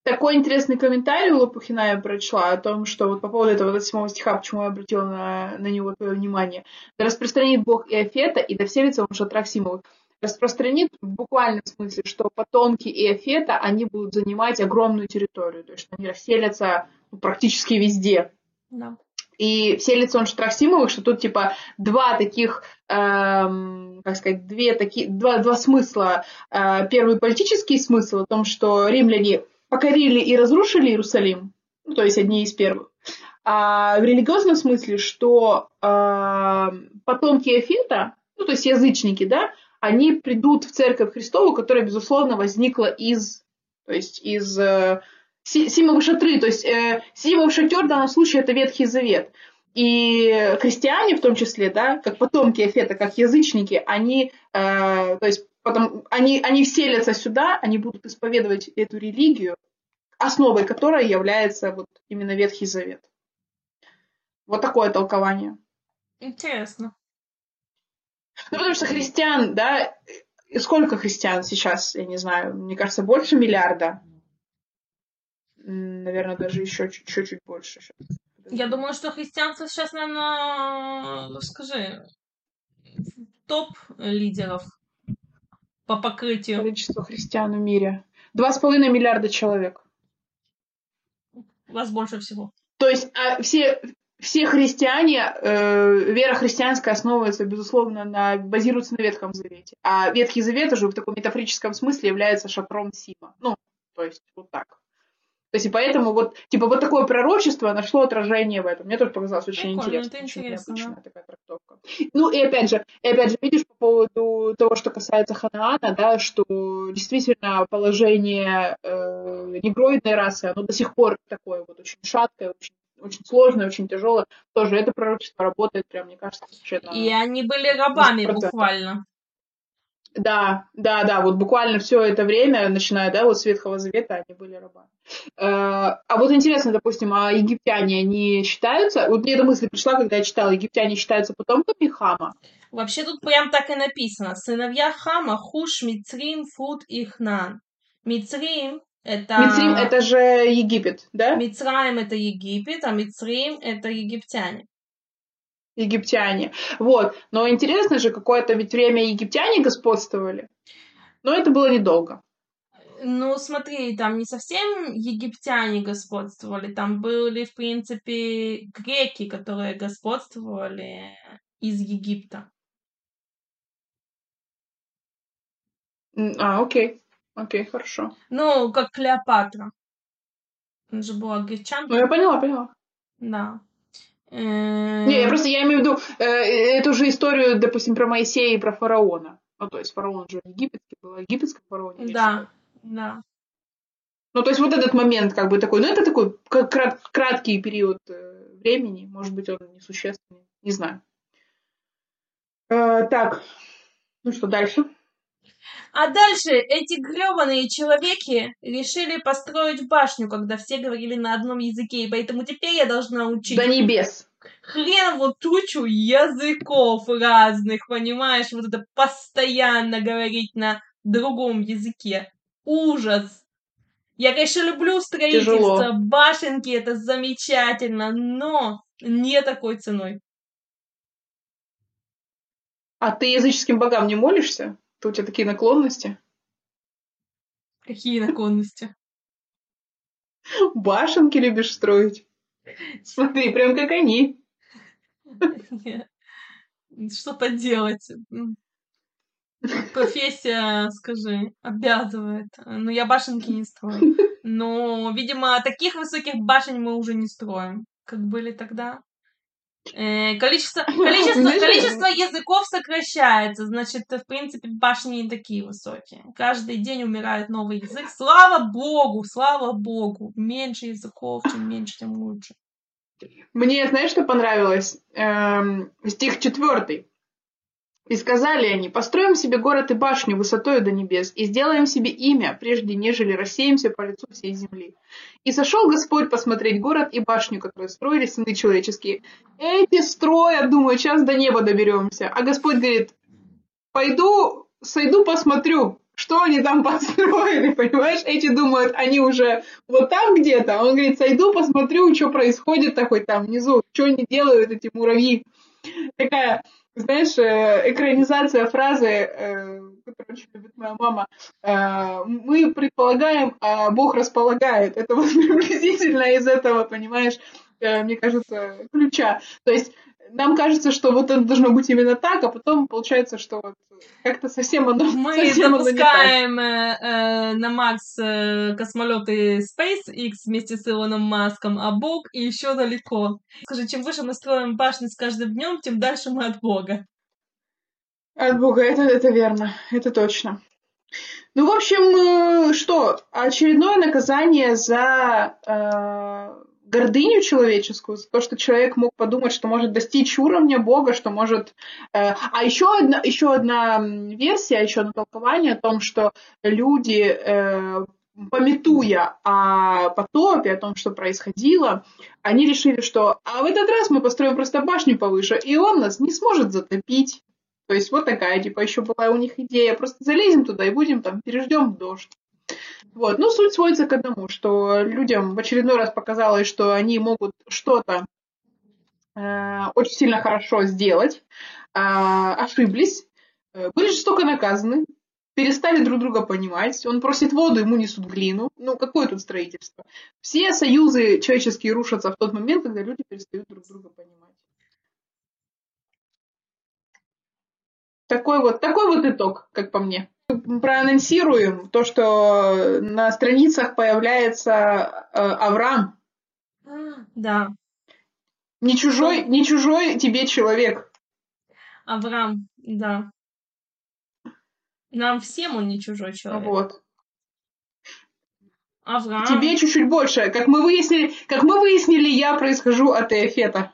Такой интересный комментарий у Лопухина я прочла о том, что вот по поводу этого 27 стиха, почему я обратила на, на него твое внимание. «Да распространит Бог Иофета, и да вселится он в шатрах Симовых». Распространит в буквальном смысле, что потомки Иофета, они будут занимать огромную территорию, то есть они расселятся ну, практически везде. Да. И вселится он в шатрах Симовых, что тут типа два таких, эм, как сказать, две такие, два, два смысла. Э, первый политический смысл о том, что римляне покорили и разрушили Иерусалим, ну, то есть одни из первых. А в религиозном смысле, что э, потомки Эфета, ну, то есть язычники, да, они придут в церковь Христову, которая, безусловно, возникла из, то есть из э, Симовы шатры, то есть э, Симовый шатер в данном случае это Ветхий Завет. И христиане в том числе, да, как потомки Эфета, как язычники, они, э, то есть потом, они, они вселятся сюда, они будут исповедовать эту религию, основой которой является вот именно Ветхий Завет. Вот такое толкование. Интересно. Ну, потому что христиан, да, сколько христиан сейчас, я не знаю, мне кажется, больше миллиарда. Наверное, даже еще чуть-чуть больше. Я думаю, что христианство сейчас, наверное, скажи, топ лидеров по покрытию. Количество христиан в мире. Два с половиной миллиарда человек. Вас больше всего. То есть а, все, все христиане, э, вера христианская основывается, безусловно, на, базируется на Ветхом Завете. А Ветхий Завет уже в таком метафорическом смысле является шатром Сима. Ну, то есть вот так. То есть и поэтому вот, типа, вот такое пророчество нашло отражение в этом. Мне тоже показалось очень Прикольно, интересно. Это очень необычная да. такая трактовка. Ну и опять же, и опять же, видишь, по поводу того, что касается Ханаана, да, что действительно положение э, негроидной расы, оно до сих пор такое вот очень шаткое, очень очень сложное, очень тяжелое. Тоже это пророчество работает, прям, мне кажется, совершенно... И они были рабами буквально. Да, да, да, вот буквально все это время, начиная, да, вот с Ветхого Завета, они были рабами. Э, а вот интересно, допустим, а египтяне, они считаются, вот мне эта мысль пришла, когда я читала, египтяне считаются потомками Хама? Вообще тут прям так и написано. Сыновья Хама, Хуш, Мицрим, Фут и Хнан. Мицрим это... Мицрим это же Египет, да? Мицраим это Египет, а Мицрим это египтяне египтяне. Вот. Но интересно же, какое-то ведь время египтяне господствовали. Но это было недолго. Ну, смотри, там не совсем египтяне господствовали, там были, в принципе, греки, которые господствовали из Египта. А, окей. Окей, хорошо. Ну, как Клеопатра. Она же была Ну, гречанка. я поняла, поняла. Да. Не, я Э, просто я имею в виду э, эту же историю, допустим, про Моисея и про фараона. Ну, то есть фараон же египетский был, а египетский фараон. Да, да. Ну, то есть вот этот момент как бы такой, ну, это такой крат- краткий период э, времени, может быть, он несущественный, не знаю. Э, так, ну что, дальше? А дальше эти гребаные человеки решили построить башню, когда все говорили на одном языке, и поэтому теперь я должна учить До небес. хренову тучу языков разных, понимаешь? Вот это постоянно говорить на другом языке. Ужас! Я, конечно, люблю строительство, Тяжело. башенки, это замечательно, но не такой ценой. А ты языческим богам не молишься? У тебя такие наклонности? Какие наклонности? Башенки любишь строить? Смотри, прям как они. Что поделать? М. Профессия, скажи, обязывает. Но я башенки не строю. Но, видимо, таких высоких башен мы уже не строим, как были тогда. Э, количество, количество, количество языков сокращается, значит, в принципе, башни не такие высокие. Каждый день умирает новый язык. Слава богу, слава богу. Меньше языков, чем меньше, тем лучше. Мне, знаешь, что понравилось? Эм, стих четвертый. И сказали они, построим себе город и башню высотою до небес, и сделаем себе имя, прежде нежели рассеемся по лицу всей земли. И сошел Господь посмотреть город и башню, которые строили сыны человеческие. Эти строят, думаю, сейчас до неба доберемся. А Господь говорит, пойду, сойду, посмотрю, что они там построили, понимаешь? Эти думают, они уже вот там где-то. А Он говорит, сойду, посмотрю, что происходит такой там внизу, что они делают, эти муравьи. Такая, знаешь, э, экранизация фразы, э, которую очень любит моя мама. э, Мы предполагаем, а Бог располагает. Это вот приблизительно из этого, понимаешь, мне кажется, ключа. То есть нам кажется, что вот это должно быть именно так, а потом получается, что вот как-то совсем оно, Мы совсем оно запускаем э, э, на Марс э, космолеты SpaceX вместе с Илоном Маском, а Бог и еще далеко. Скажи, чем выше мы строим башни с каждым днем, тем дальше мы от Бога. От Бога, это, это верно, это точно. Ну, в общем, э, что, очередное наказание за э, гордыню человеческую, за то, что человек мог подумать, что может достичь уровня Бога, что может... э, а еще одна, еще одна версия, еще одно толкование о том, что люди, э, пометуя о потопе, о том, что происходило, они решили, что а в этот раз мы построим просто башню повыше, и он нас не сможет затопить. То есть вот такая, типа, еще была у них идея. Просто залезем туда и будем там, переждем дождь. Вот. Ну, суть сводится к одному, что людям в очередной раз показалось, что они могут что-то э, очень сильно хорошо сделать, а, ошиблись, э, были жестоко наказаны, перестали друг друга понимать, он просит воду, ему несут глину. Ну, какое тут строительство? Все союзы человеческие рушатся в тот момент, когда люди перестают друг друга понимать. Такой вот, такой вот итог, как по мне. Проанонсируем то, что на страницах появляется э, Авраам. Да, Не чужой, не чужой тебе человек. Авраам, да. Нам всем он не чужой человек. Вот. Авраам. Тебе чуть-чуть больше. Как мы выяснили, как мы выяснили, я происхожу от Эфета.